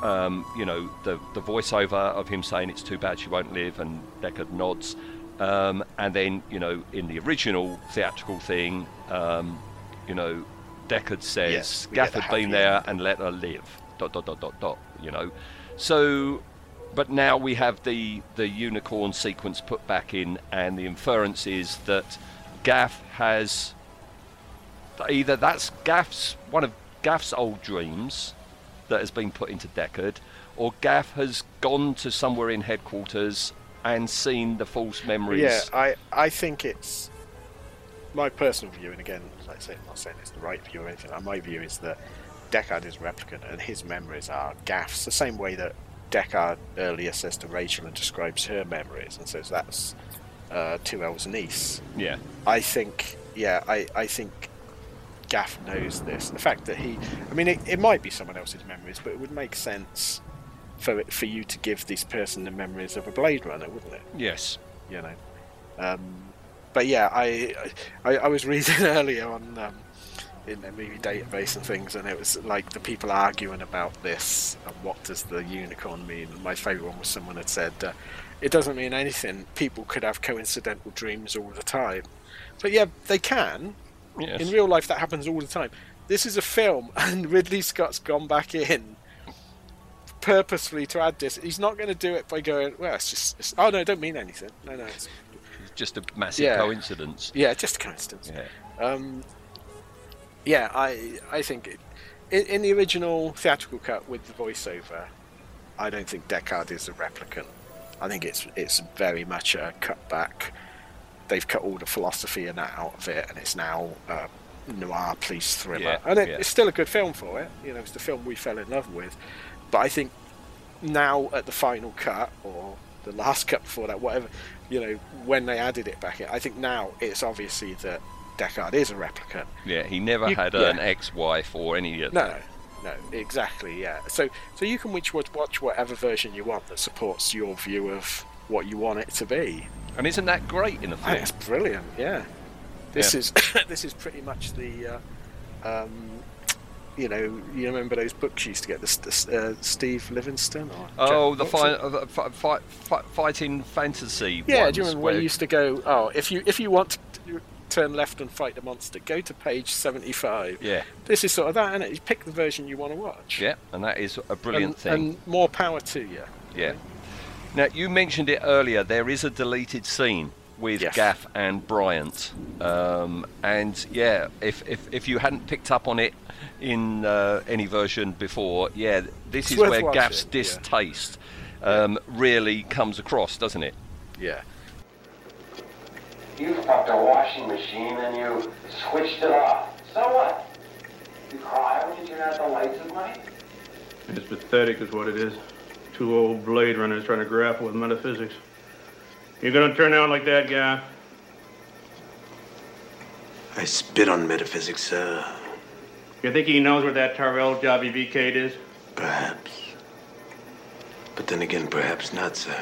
Um, you know the the voiceover of him saying it's too bad she won't live, and Deckard nods, um, and then you know in the original theatrical thing, um, you know Deckard says Yes, Gaff had been there and let her live. dot dot dot dot dot. You know, so. But now we have the the unicorn sequence put back in, and the inference is that Gaff has either that's Gaff's one of Gaff's old dreams that has been put into Deckard, or Gaff has gone to somewhere in headquarters and seen the false memories. Yeah, I, I think it's my personal view, and again, like I say, I'm not saying it's the right view or anything. My view is that Deckard is replicant, and his memories are Gaff's, the same way that Deckard earlier says to Rachael and describes her memories, and says that's uh, Tyrell's niece. yeah, I think, yeah, I, I think Gaff knows this. The fact that he, I mean, it, it might be someone else's memories, but it would make sense for it, for you to give this person the memories of a Blade Runner, wouldn't it? yes, You know. Um, but yeah, I, I I was reading earlier on um, in the movie database and things, and it was like the people arguing about this and what does the unicorn mean. And my favourite one was someone had said, uh, "It doesn't mean anything. People could have coincidental dreams all the time." But yeah, they can. yes. In real life, that happens all the time. This is a film, and Ridley Scott's gone back in purposefully to add this. He's not going to do it by going, "Well, it's just." It's, oh no, it don't mean anything. No, no, it's just a massive Yeah. coincidence. yeah, just a coincidence. Yeah. Um, yeah, I I think it, in, in the original theatrical cut with the voiceover, I don't think Deckard is a replicant. I think it's it's very much a cutback. They've cut all the philosophy and that out of it, and it's now a noir police thriller. Yeah, and it, yeah. it's still a good film for it. You know, it's the film we fell in love with. But I think now at the final cut or the last cut before that, whatever, you know, when they added it back in, I think now it's obviously that Deckard is a replicant. Yeah, he never You- had yeah. an ex-wife or any of No, no, no, exactly, yeah. So, so you can watch watch whatever version you want that supports your view of what you want it to be. And isn't that great in a I film? think it's brilliant, yeah. This Yeah. is this is pretty much the, uh, um, you know, you remember those books you used to get, the, the uh, Steve Livingstone or Oh, Jack- the fi- uh, fi- fi- fi- fighting fantasy. Yeah, do you remember where- when you used to go? Oh, if you if you want to turn left and fight the monster, go to page seventy-five. Yeah, This is sort of that, and you pick the version you want to watch. yeah, and that is a brilliant and, thing. and more power to you. Yeah. Now you mentioned it earlier. There is a deleted scene with Yes. Gaff and Bryant, um, and yeah, if, if if you hadn't picked up on it in uh, any version before, yeah, this It's is where Gaff's yeah. distaste um, really comes across, doesn't it? Yeah. You fucked a washing machine and you switched it off. So what? You cry when you turn out the lights at night? It's pathetic, is what it is. Two old Blade Runners trying to grapple with metaphysics. You're gonna turn out like that guy? I spit on metaphysics, sir. You think he knows where that Tyrell Jobby B. Kate is? Perhaps. But then again, perhaps not, sir.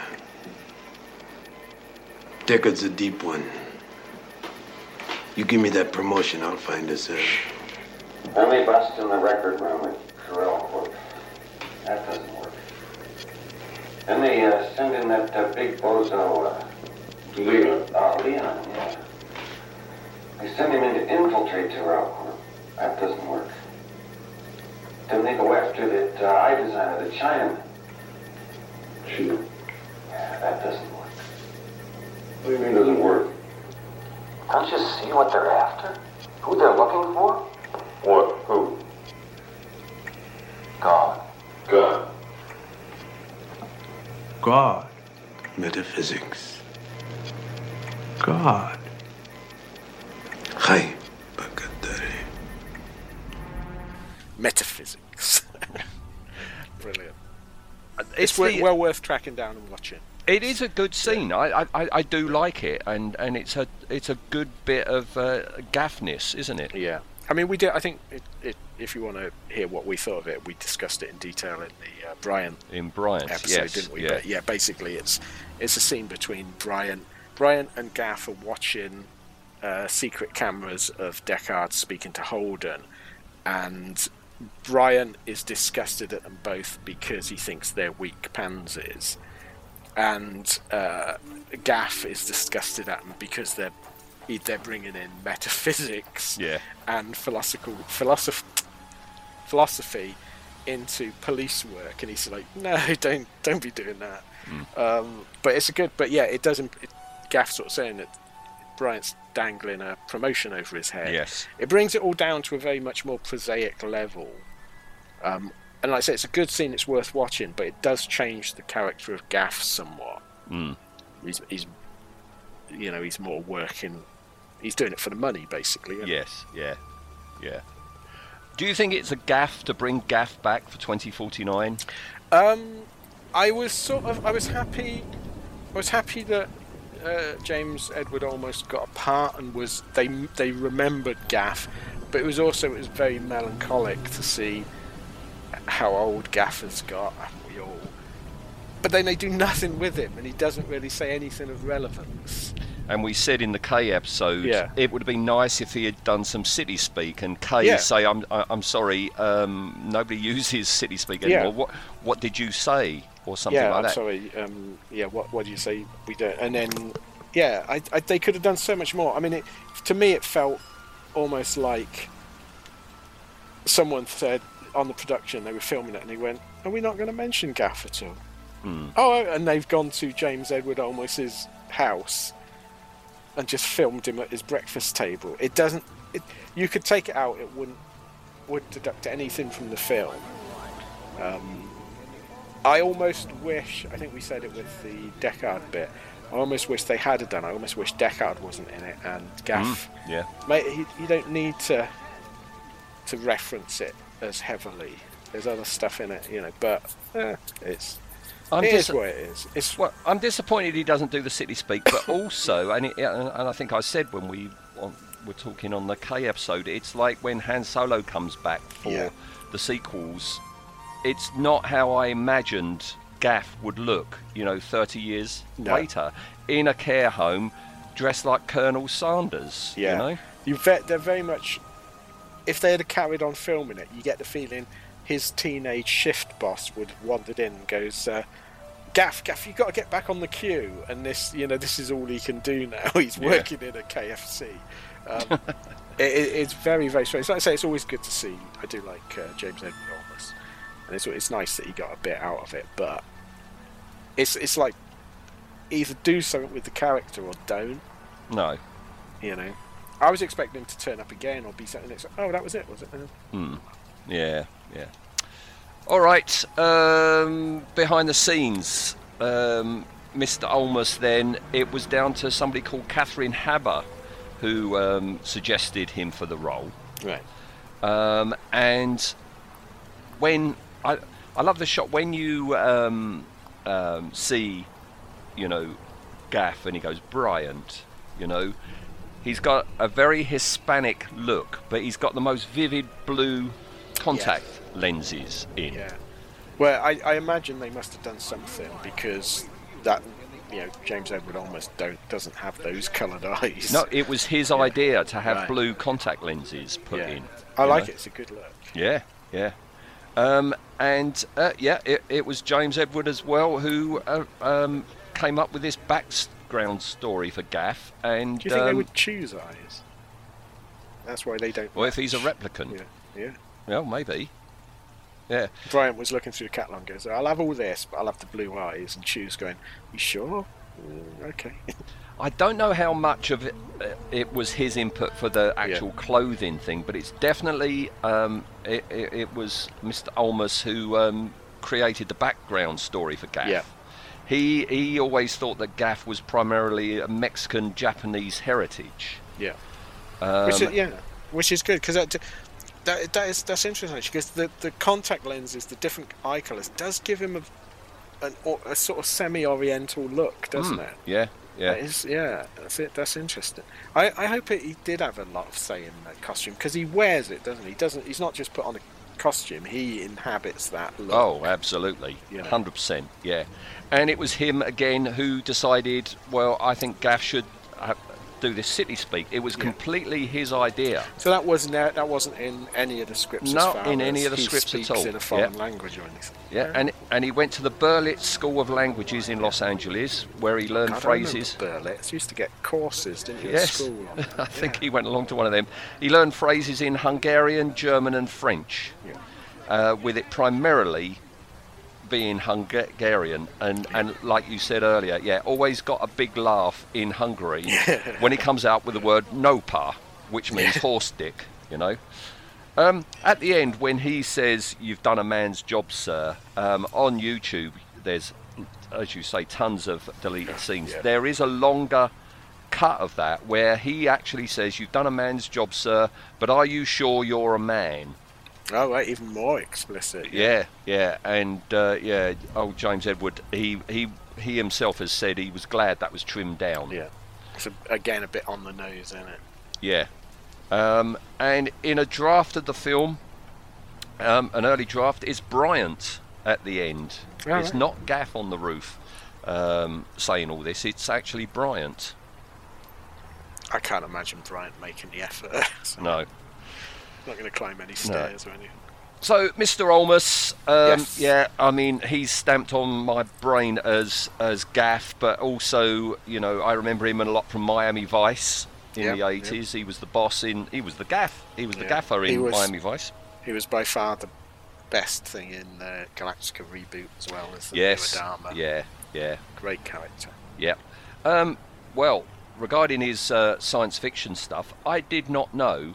Deckard's a deep one. You give me that promotion, I'll find her, sir. Then they bust in the record room with Tyrell Corp. That doesn't work. Then they uh, send in that uh, big bozo, uh, Leon. Uh, Leon, yeah. They send him in to infiltrate Tyrell Corp. That doesn't work. Then they go after that uh, eye designer, the Chinaman. Shoot. Yeah, that doesn't work. What do you mean doesn't work? Don't you see what they're after? Who they're looking for? What? Who? God. God. God. Metaphysics. God. Hi, Bakatari. Metaphysics. Brilliant. It's It's the- well worth tracking down and watching. It is a good scene. I, I, I do like it, and, and it's a it's a good bit of uh, gaffness, isn't it? Yeah. I mean, we did. I think it, it, if you want to hear what we thought of it, we discussed it in detail in the uh, Bryant In Bryant, episode, yes, didn't we? yeah. But yeah, basically, it's it's a scene between Bryant, Bryant and Gaff are watching uh, secret cameras of Deckard speaking to Holden, and Bryant is disgusted at them both because he thinks they're weak pansies, and uh, Gaff is disgusted at them because they're they're bringing in metaphysics Yeah. and philosophical philosoph- philosophy into police work, and he's like, "No, don't don't be doing that." Um, but it's a good, but yeah, it doesn't. It, Gaff sort of saying that Bryant's dangling a promotion over his head. Yes. It brings it all down to a very much more prosaic level. Um, and like I say, it's a good scene. It's worth watching, but it does change the character of Gaff somewhat. Mm. He's, he's, you know, he's more working. He's doing it for the money, basically. isn't he? Yes, yeah, yeah. Do you think it's a gaff to bring Gaff back for 2049? Um, I was sort of, I was happy, I was happy that uh, James Edward Olmos got a part and was they they remembered Gaff, but it was also it was very melancholic to see how old Gaff has got. We all, but then they do nothing with him, and he doesn't really say anything of relevance. And we said in the K episode, Yeah. it would have been nice if he had done some city speak and K Yeah. say, "I'm I'm sorry, um, nobody uses city speak Yeah. anymore. What what did you say?" Or something yeah, like I'm that. sorry. Um, yeah, what what do you say? We don't. And then, yeah, I, I, they could have done so much more. I mean, it, to me, it felt almost like someone said on the production they were filming it, and he went, "Are we not going to mention Gaff at all?" Hmm. Oh, and they've gone to James Edward Olmos's house and just filmed him at his breakfast table. It doesn't. It, you could take it out; it wouldn't would deduct anything from the film. Um, I almost wish. I think we said it with the Deckard bit. I almost wish they had done. I almost wish Deckard wasn't in it and Gaff. Mm, yeah. Mate, you, you don't need to to reference it as heavily. There's other stuff in it, you know. But eh, it's I'm it is dis- what it is. It's Well, I'm disappointed he doesn't do the city speak, but also, and, it, and I think I said when we on, were talking on the K episode, it's like when Han Solo comes back for Yeah. the sequels. It's not how I imagined Gaff would look, you know, 30 years No. later in a care home, dressed like Colonel Sanders. Yeah. You know. You ve- they're very much. If they had carried on filming it, you get the feeling his teenage shift boss would have wandered in and goes, uh, "Gaff, Gaff, you got to get back on the queue." And this, you know, this is all he can do now. He's Yeah. working in a KFC. Um, it, it, it's very, very strange. Like I say, it's always good to see. I do like uh, James Edward Olmos, and it's it's nice that he got a bit out of it. But it's it's like either do something with the character or don't. No. You know, I was expecting him to turn up again or be something. That's oh, that was it, was it? Hmm. Yeah, yeah. All right. Um, behind the scenes, um, Mr. Olmos. Then it was down to somebody called Catherine Haber, who um, suggested him for the role. Right. Um, and when I, I love the shot when you um, um, see, you know, Gaff and he goes Bryant, you know, he's got a very Hispanic look, but he's got the most vivid blue contact lenses in. Yeah. Well, I, I imagine they must have done something because that you know James Edward Olmos don't doesn't have those coloured eyes. No, it was his idea to have Right. blue contact lenses put Yeah. in. I like know? it. It's a good look. Yeah, yeah. Um, and uh, yeah, it, it was James Edward as well who uh, um, came up with this background story for Gaff. And Do you think they um, would choose eyes? That's why they don't. well, if he's a replicant, Yeah. Yeah. well, maybe. Yeah, Bryant was looking through the catalogue and goes, I'll have all this, but I'll have the blue eyes. And Chew's going, You sure? Mm, okay. I don't know how much of it, uh, it was his input for the actual clothing thing, but it's definitely um, it, it, it was Mr. Olmos who um, created the background story for Gaff. Yeah. He he always thought that Gaff was primarily a Mexican Japanese heritage. yeah. Um, which is, yeah, which is good because that, that that is that's interesting because the the contact lenses, the different eye colours, does give him a an, a sort of semi-oriental look, doesn't mm, it? Yeah, yeah. That is, yeah, that's it. That's interesting. I, I hope it, he did have a lot of say in that costume because he wears it, doesn't he? he? Doesn't he's not just put on a costume; he inhabits that look. Oh, absolutely, You know. hundred percent. Yeah, and it was him again who decided. Well, I think Gaff should uh, do this city speak. It was Yeah. completely his idea. So that wasn't that wasn't in any of the scripts. Not far in any of the he scripts at all. in a foreign Yeah. language or anything. Yeah, and and he went to the Berlitz School of Languages in Los Angeles, where he learned God, I phrases. Berlitz used to get courses, didn't you? At Yes, school. I that, think he went along to one of them. He learned phrases in Hungarian, German, and French. Yeah. uh, with it primarily being Hungarian, and, and like you said earlier, yeah, always got a big laugh in Hungary when he comes out with the word nopa, which means horse dick, you know. Um, at the end, when he says, You've done a man's job, sir, um, on YouTube, there's, as you say, tons of deleted scenes. Yeah. There is a longer cut of that where he actually says, You've done a man's job, sir, but are you sure you're a man? Oh, right, even more explicit. Yeah, yeah, and uh, yeah, old James Edward, he, he, he himself has said he was glad that was trimmed down. Yeah. It's a, again a bit on the nose, isn't it? Yeah. Um, and in a draft of the film, um, an early draft, it's Bryant at the end. Oh, it's right. not Gaff on the roof um, saying all this, it's actually Bryant. I can't imagine Bryant making the effort. so No. Not going to climb any stairs or anything. So, Mr. Olmos, um, Yes. yeah, I mean, he's stamped on my brain as as Gaff, but also, you know, I remember him a lot from Miami Vice in Yep, the yep. 80s. He was the boss in, he was the Gaff, he was the Yeah. gaffer in was- Miami Vice. He was by far the best thing in the Galactica reboot as well as the Yes, newer Dharma. yeah, yeah. Great character. Yeah. Um, well, regarding his uh, science fiction stuff, I did not know.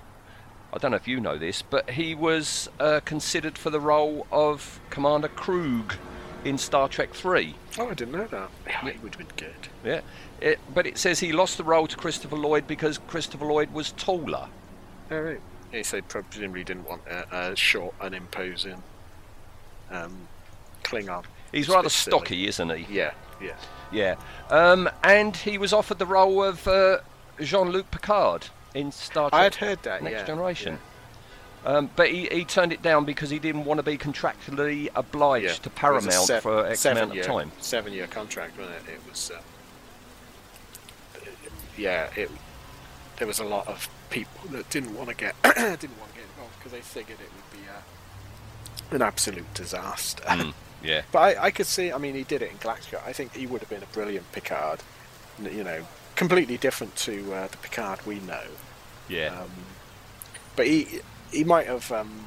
I don't know if you know this, but he was uh, considered for the role of Commander Kruge in Star Trek Three. Oh, I didn't know that. Yeah, he would have been good. Yeah. It, but it says he lost the role to Christopher Lloyd because Christopher Lloyd was taller. Oh, right. He said presumably didn't want a, a short, unimposing um, Klingon. He's It's rather stocky, isn't he? Yeah, yeah. Yeah. Um, and he was offered the role of uh, Jean-Luc Picard in Star Trek. I had heard that. Next yeah, Generation. Um, but he, he turned it down because he didn't want to be contractually obliged Yeah. to It was a Paramount for X amount of seven-year- time. Seven-year contract, wasn't it? It was. Um, yeah, it. There was a lot of people that didn't want to get didn't want to get involved because they figured it would be uh, an absolute disaster. Mm, yeah. But I, I could see. I mean, he did it in Galactica. I think he would have been a brilliant Picard. You know, completely different to uh, the Picard we know. Yeah. Um, but he he might have um,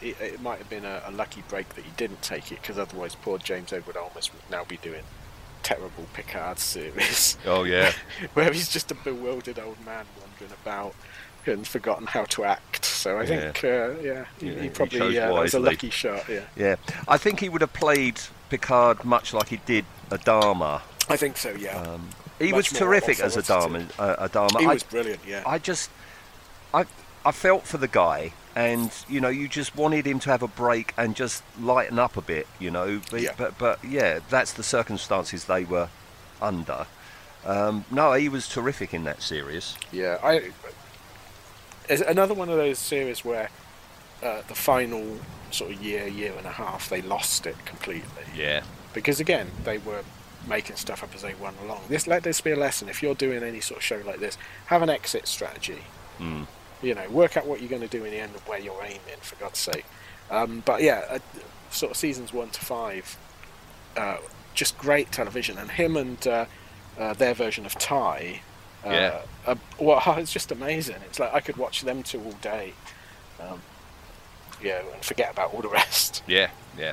it, it might have been a, a lucky break that he didn't take it because otherwise poor James Edward Olmos would now be doing terrible Picard series oh yeah. where he's just a bewildered old man wandering about and forgotten how to act. So I Yeah. think uh, yeah, he, Yeah, he he probably chose uh, was a lucky shot. Yeah, Yeah. I think he would have played Picard much like he did Adama. I think so. Yeah, Um, he was terrific as authoritative. Adama. Uh, Adama. he I, was brilliant. Yeah, I just, I, I felt for the guy, and you know, you just wanted him to have a break and just lighten up a bit, you know. But, Yeah. but, but yeah, that's the circumstances they were under. Um, no, he was terrific in that series. Yeah, I. It's another one of those series where uh, the final sort of year, year and a half, they lost it completely. Yeah, Because again, they were making stuff up as they went along. This let this be a lesson. If you're doing any sort of show like this, have an exit strategy. Mm. You know, work out what you're going to do in the end and where you're aiming. For God's sake. Um, but yeah, uh, sort of seasons one to five, uh, just great television, and him and uh, uh, their version of Tigh. Uh, Yeah. well, it's just amazing. It's like I could watch them two all day. Um, yeah, and forget about all the rest. yeah, yeah.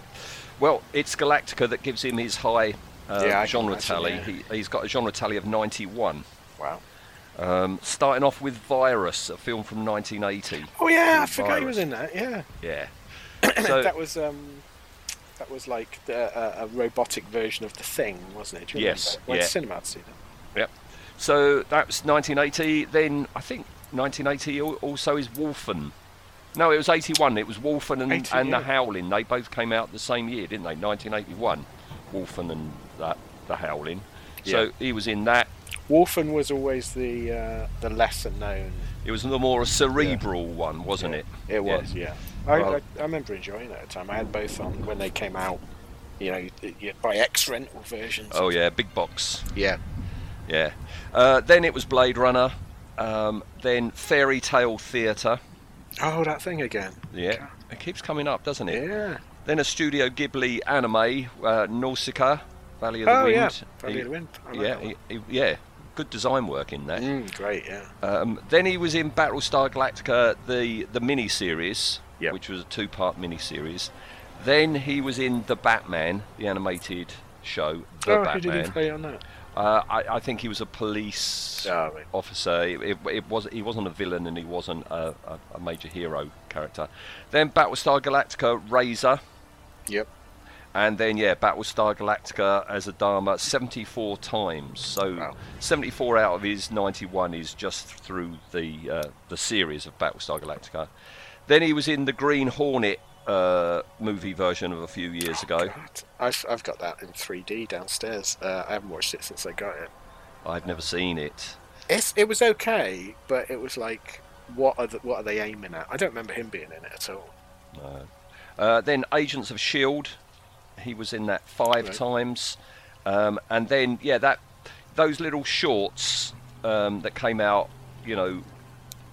Well, it's Galactica that gives him his high uh, Yeah, can genre tally. He, he's got a genre tally of 91. Wow. Um, starting off with Virus, a film from 1980. Oh yeah, I forgot he was in that. Yeah. Yeah. So, that was um, that was like the, uh, a robotic version of the Thing, wasn't it? Yes? Went yeah. to cinema to see that. Yep. So that was 1980. Then I think 1980 also is Wolfen. No, it was 81. It was Wolfen and, 80, and yeah. The Howling. They both came out the same year, didn't they? 1981. Wolfen and that The Howling. So Yeah. he was in that. Wolfen was always the uh, the lesser known. It was the more a cerebral one, wasn't it? It was, yeah. I, Well- I, I remember enjoying it at the time. I had both on when they came out. You know, you- you buy X rental versions. Oh yeah, big box. yeah. Yeah. Uh, then it was Blade Runner. Um, then Fairy Tale Theatre. Oh, that thing again. Yeah. It keeps coming up, doesn't it? Yeah. Then a Studio Ghibli anime, uh, Nausicaa, Valley of the Oh Wind. yeah. Valley He- of the Wind. Like yeah, he, he- yeah, good design work in that. Mm, great, yeah. Um, then he was in Battlestar Galactica, the the mini series, Yep. which was a two-part mini series. Then he was in the Batman, the animated show, the oh, who did he play on that? Uh, I, I think he was a police Oh, right. officer. It, it, it was he wasn't a villain and he wasn't a, a, a major hero character. Then Battlestar Galactica, Razor, Yep. and then yeah, Battlestar Galactica as Adama 74 times. So Wow. 74 out of his 91 is just through the uh, the series of Battlestar Galactica. Then he was in the Green Hornet uh, movie version of a few years ago. God, I've, I've got that in 3D downstairs. Uh, I haven't watched it since I got it. I've never seen it. It's, it was okay, but it was like, what are the, what are they aiming at? I don't remember him being in it at all. Uh, then Agents of Shield, he was in that five Right. times, um, and then yeah, that those little shorts um, that came out, you know,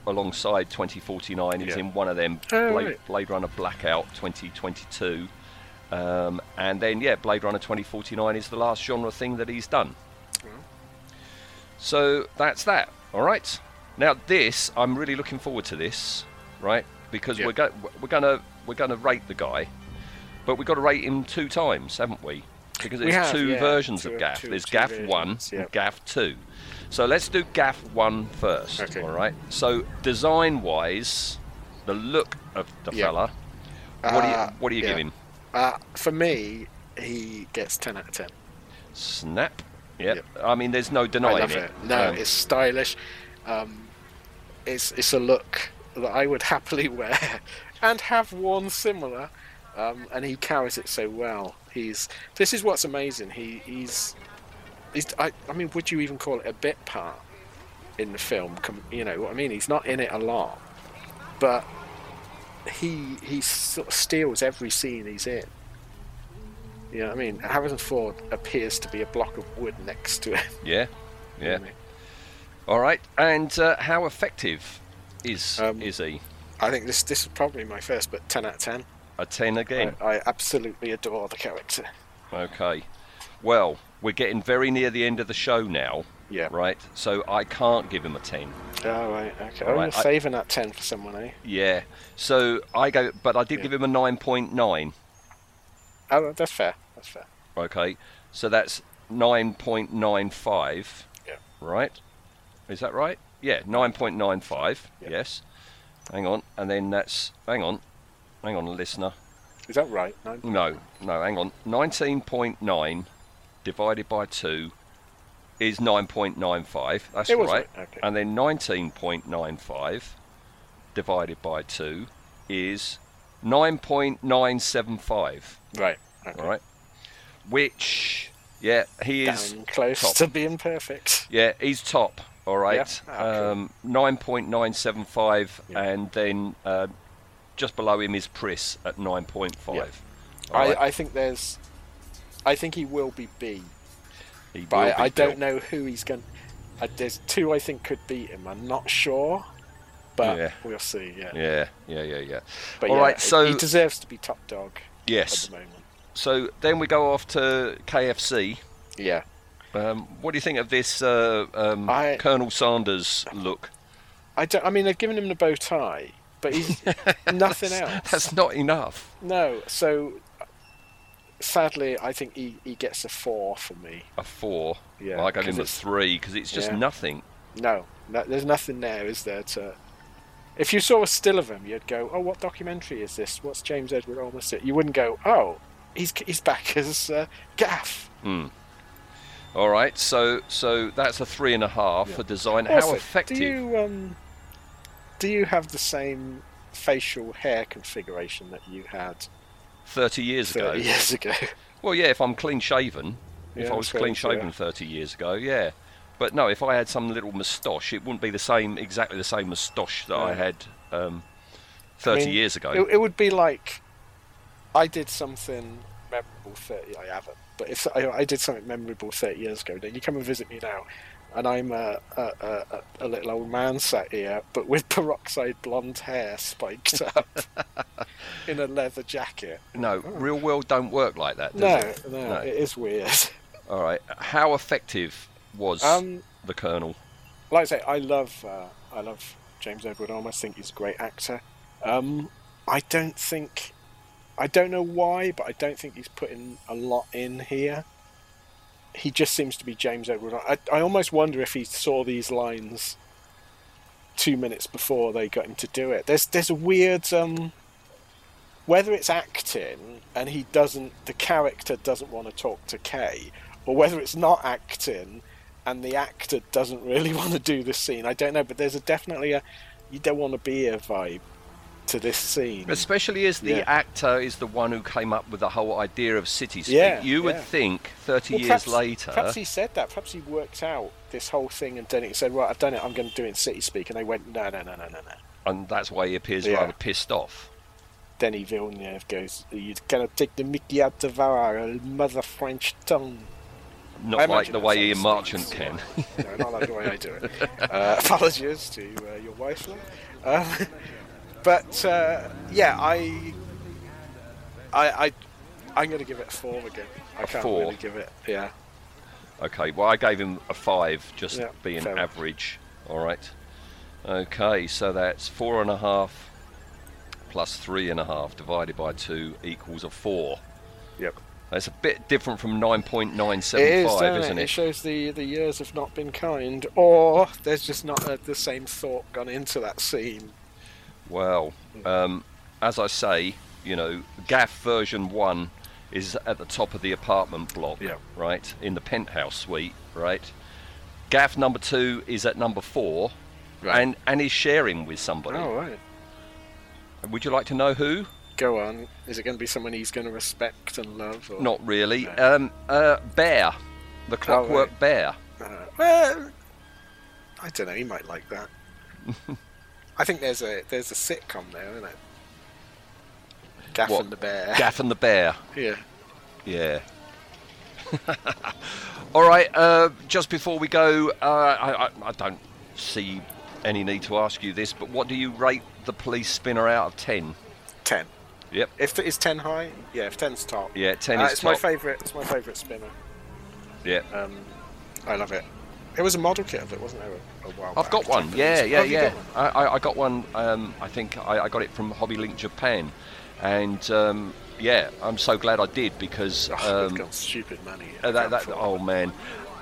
alongside 2049. He's Yeah. in one of them, Oh, Blade, right. Blade Runner Blackout 2022, um, and then yeah, Blade Runner 2049 is the last genre thing that he's done. So that's that. All right. Now this, I'm really looking forward to this, right? Because Yeah. we're go- we're gonna we're gonna rate the guy, but we've got to rate him two times, haven't we? Because there's have, two yeah, versions two- of Gaff. two- there's two Gaff versions, one yeah. and Gaff two. So let's do Gaff one first. Okay. All right. So design wise, the look of the Yeah. fella. What do you Uh, what do you yeah. give him? Uh, for me, he gets 10 out of 10. Snap. Yep. Yep. I mean, there's no denying it. it. No, Um, it's stylish. Um, it's it's a look that I would happily wear and have worn similar. Um, and he carries it so well. He's this is what's amazing. He he's he's I, I mean, would you even call it a bit part in the film? Com- You know what I mean? He's not in it a lot, but he he sort of steals every scene he's in. You know what I mean? Harrison Ford appears to be a block of wood next to him. yeah. Yeah. what I mean? All right. And uh, how effective is Um, is he? I think this this is probably my first, but ten out of ten. A ten again. I, I absolutely adore the character. Okay. Well, we're getting very near the end of the show now, Yeah. right? So I can't give him a 10. Oh right, okay. Oh, right, you're I- saving that ten for someone, eh? Yeah. So I go, but I did Yeah. give him a 9.9. Oh, that's fair. That's fair. Okay. So that's 9.95. Yeah. Right? Is that right? Yeah, 9.95. Yeah. Yes. Hang on. And then that's, hang on. Hang on, listener. Is that right? No. No, no, hang on. 19.9 divided by 2 is 9.95. That's It right. right, okay. And then 19.95 divided by 2 is 9.975. Right. Okay. All right. Which, yeah, he is close top. to being perfect. Yeah, he's top. All right. Yeah? Ah, cool. um, 9.975, Yeah. and then uh, just below him is Pris at 9.5. Yeah. I, right. I think there's. I think he will be B, He but I, be I don't know who he's going. Uh, there's two I think could beat him. I'm not sure, but Yeah. we'll see. Yeah. Yeah, yeah, yeah, yeah. But All yeah, right, so he deserves to be top dog yes. at the moment. So then we go off to KFC. Yeah. Um, what do you think of this uh, um, I- Colonel Sanders look? I don't. I mean, they've given him the bow tie, but he's nothing else. That's not enough. No, so sadly, I think he, he gets a four for me. A four. Yeah, Well, I gave him a three because it's just yeah. nothing. No, no, there's nothing there, is there? To if you saw a still of him, you'd go, "Oh, what documentary is this? What's James Edward Olmos?" You wouldn't go, "Oh, he's he's back as uh, Gaff." All right, so so that's a three and a half for design. How effective? Do you um do you have the same facial hair configuration that you had Thirty years ago. 30 years ago? Well, yeah, if I'm clean shaven, if I was clean shaven yeah. 30 years ago, yeah. But no, if I had some little moustache, it wouldn't be the same, exactly the same moustache that I had um, I 30 mean, years ago. It, it would be like I did something memorable 30. I haven't, but if I, I did something memorable 30 years ago, then you come and visit me now, and I'm a, a, a, a little old man sat here, but with peroxide blonde hair spiked up in a leather jacket. no, real world don't work like that. Does No, it? no, No. it is weird. All right. How effective was Um, the Colonel. like I say, I love uh, I love James Edward Olmos. I think he's a great actor. Um, I don't think I don't know why, but I don't think he's putting a lot in here. He just seems to be James Edward. I, I almost wonder if he saw these lines two minutes before they got him to do it. There's there's a weird um, whether it's acting and he doesn't the character doesn't want to talk to Kay, or whether it's not acting and the actor doesn't really want to do the scene. I don't know, but there's a definitely a you don't want to be a vibe to this scene. Especially as the Yeah. actor is the one who came up with the whole idea of city speak. Yeah, you would yeah. think 30 Well, years perhaps- later. Perhaps he said that. Perhaps he worked out this whole thing and done it. He said, "Right, I've done it. I'm going to do it in City Speak." And they went, "No, no, no, no, no, no." and that's why he appears rather pissed off. Denny Villeneuve goes, "You're going to take the Mickey out of our mother French tongue." Not like the way Ian Marchant can. no, not like the way I do it. Uh, apologies to uh, your wife, Lou. But uh, yeah, I, I, I, I'm going to give it a four again. I A can't four? really give it. Yeah, Okay, well, I gave him a five, just Yeah, being average. All right. Okay, so that's four and a half plus three and a half divided by two equals a four. Yep. That's a bit different from 9.975, it is, five, doesn't it? it? It shows the the years have not been kind, or there's just not uh, the same thought gone into that scene. Well, um, as I say, you know, Gaff version one is at the top of the apartment block, Yeah. right, in the penthouse suite, right. Gaff number two is at number four, Right. and and is sharing with somebody. Oh right, Would you like to know who? go on. Is it going to be someone he's going to respect and love? Or? Not really. No. Um, uh, Bear, the Clockwork right. Bear. Uh, well, I don't know. He might like that. I think there's a there's a sitcom there, isn't it? Gaff What? and the Bear. Gaff and the Bear. Yeah. Yeah. All right. Uh, just before we go, uh, I, I, I don't see any need to ask you this, but what do you rate the police spinner out of ten? Ten. Yep. If it's ten high, yeah. If ten's top, Yeah, ten Uh, is it's my favourite. It's my favourite spinner. Yeah. Um, I love it. There was a model kit of it, wasn't it? A, while I've back, got one. Yeah, yeah, yeah. got? I, I, got one. Um, I think I, I got it from Hobby Link Japan, and um, yeah, I'm so glad I did because Oh, um, got stupid money. Uh, that, that, oh man,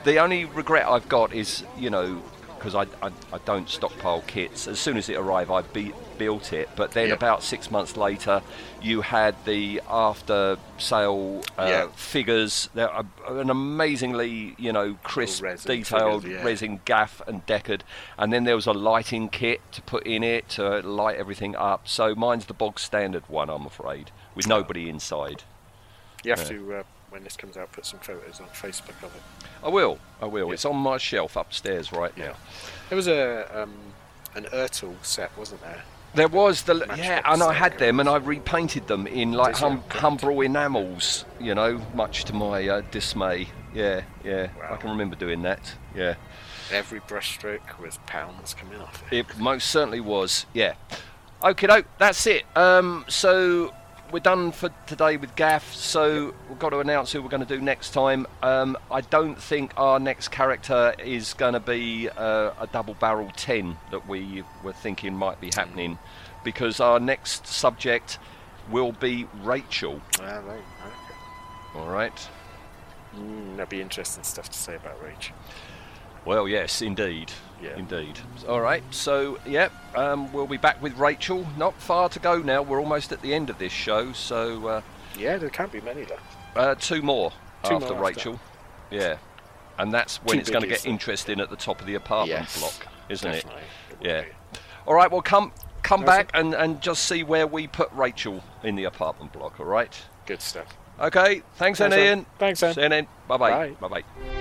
the only regret I've got is you know because I, I, I don't stockpile kits. As soon as it arrived, I be, built it. But then Yeah. about six months later, you had the after sale uh, Yeah. figures. They're an amazingly you know crisp, resin detailed figures, yeah. resin gaff and deckard. And then there was a lighting kit to put in it to light everything up. So mine's the bog standard one, I'm afraid, with nobody inside. You have to, uh, when this comes out, put some photos on Facebook of it. I will. I will. It's on my shelf upstairs right now. There was a um, an Ertl set, wasn't there? There was the Matchbox yeah, and I had them, and I repainted them in like hum, Humbrol enamels. You know, much to my uh, dismay. Yeah, yeah, I can remember doing that. Yeah, Every brushstroke was pounds coming off it. it most certainly was. Yeah. Okay, doke. That's it. Um, so we're done for today with Gaff. So we've got to announce who we're going to do next time. Um, I don't think our next character is going to be uh, a double barrel 10 that we were thinking might be happening because our next subject will be Rachael. Ah, right. All right. Mm, that'd be interesting stuff to say about Rach. Well, yes, indeed. Yeah. Indeed. All right. So, yep, um, we'll be back with Rachael. Not far to go now. We're almost at the end of this show. So, uh, Yeah, there can't be many left. Uh, two more Two after more after. Rachael. Yeah. And that's when it's going to get interesting at the top of the apartment Yes, block, isn't definitely. it? Yeah. be. All right, well, come come Nice back and, and just see where we put Rachael in the apartment block, all right? Good stuff. Okay, thanks, Thanks, Ian. Thanks, Ian. See you then. Bye-bye. Bye. Bye-bye.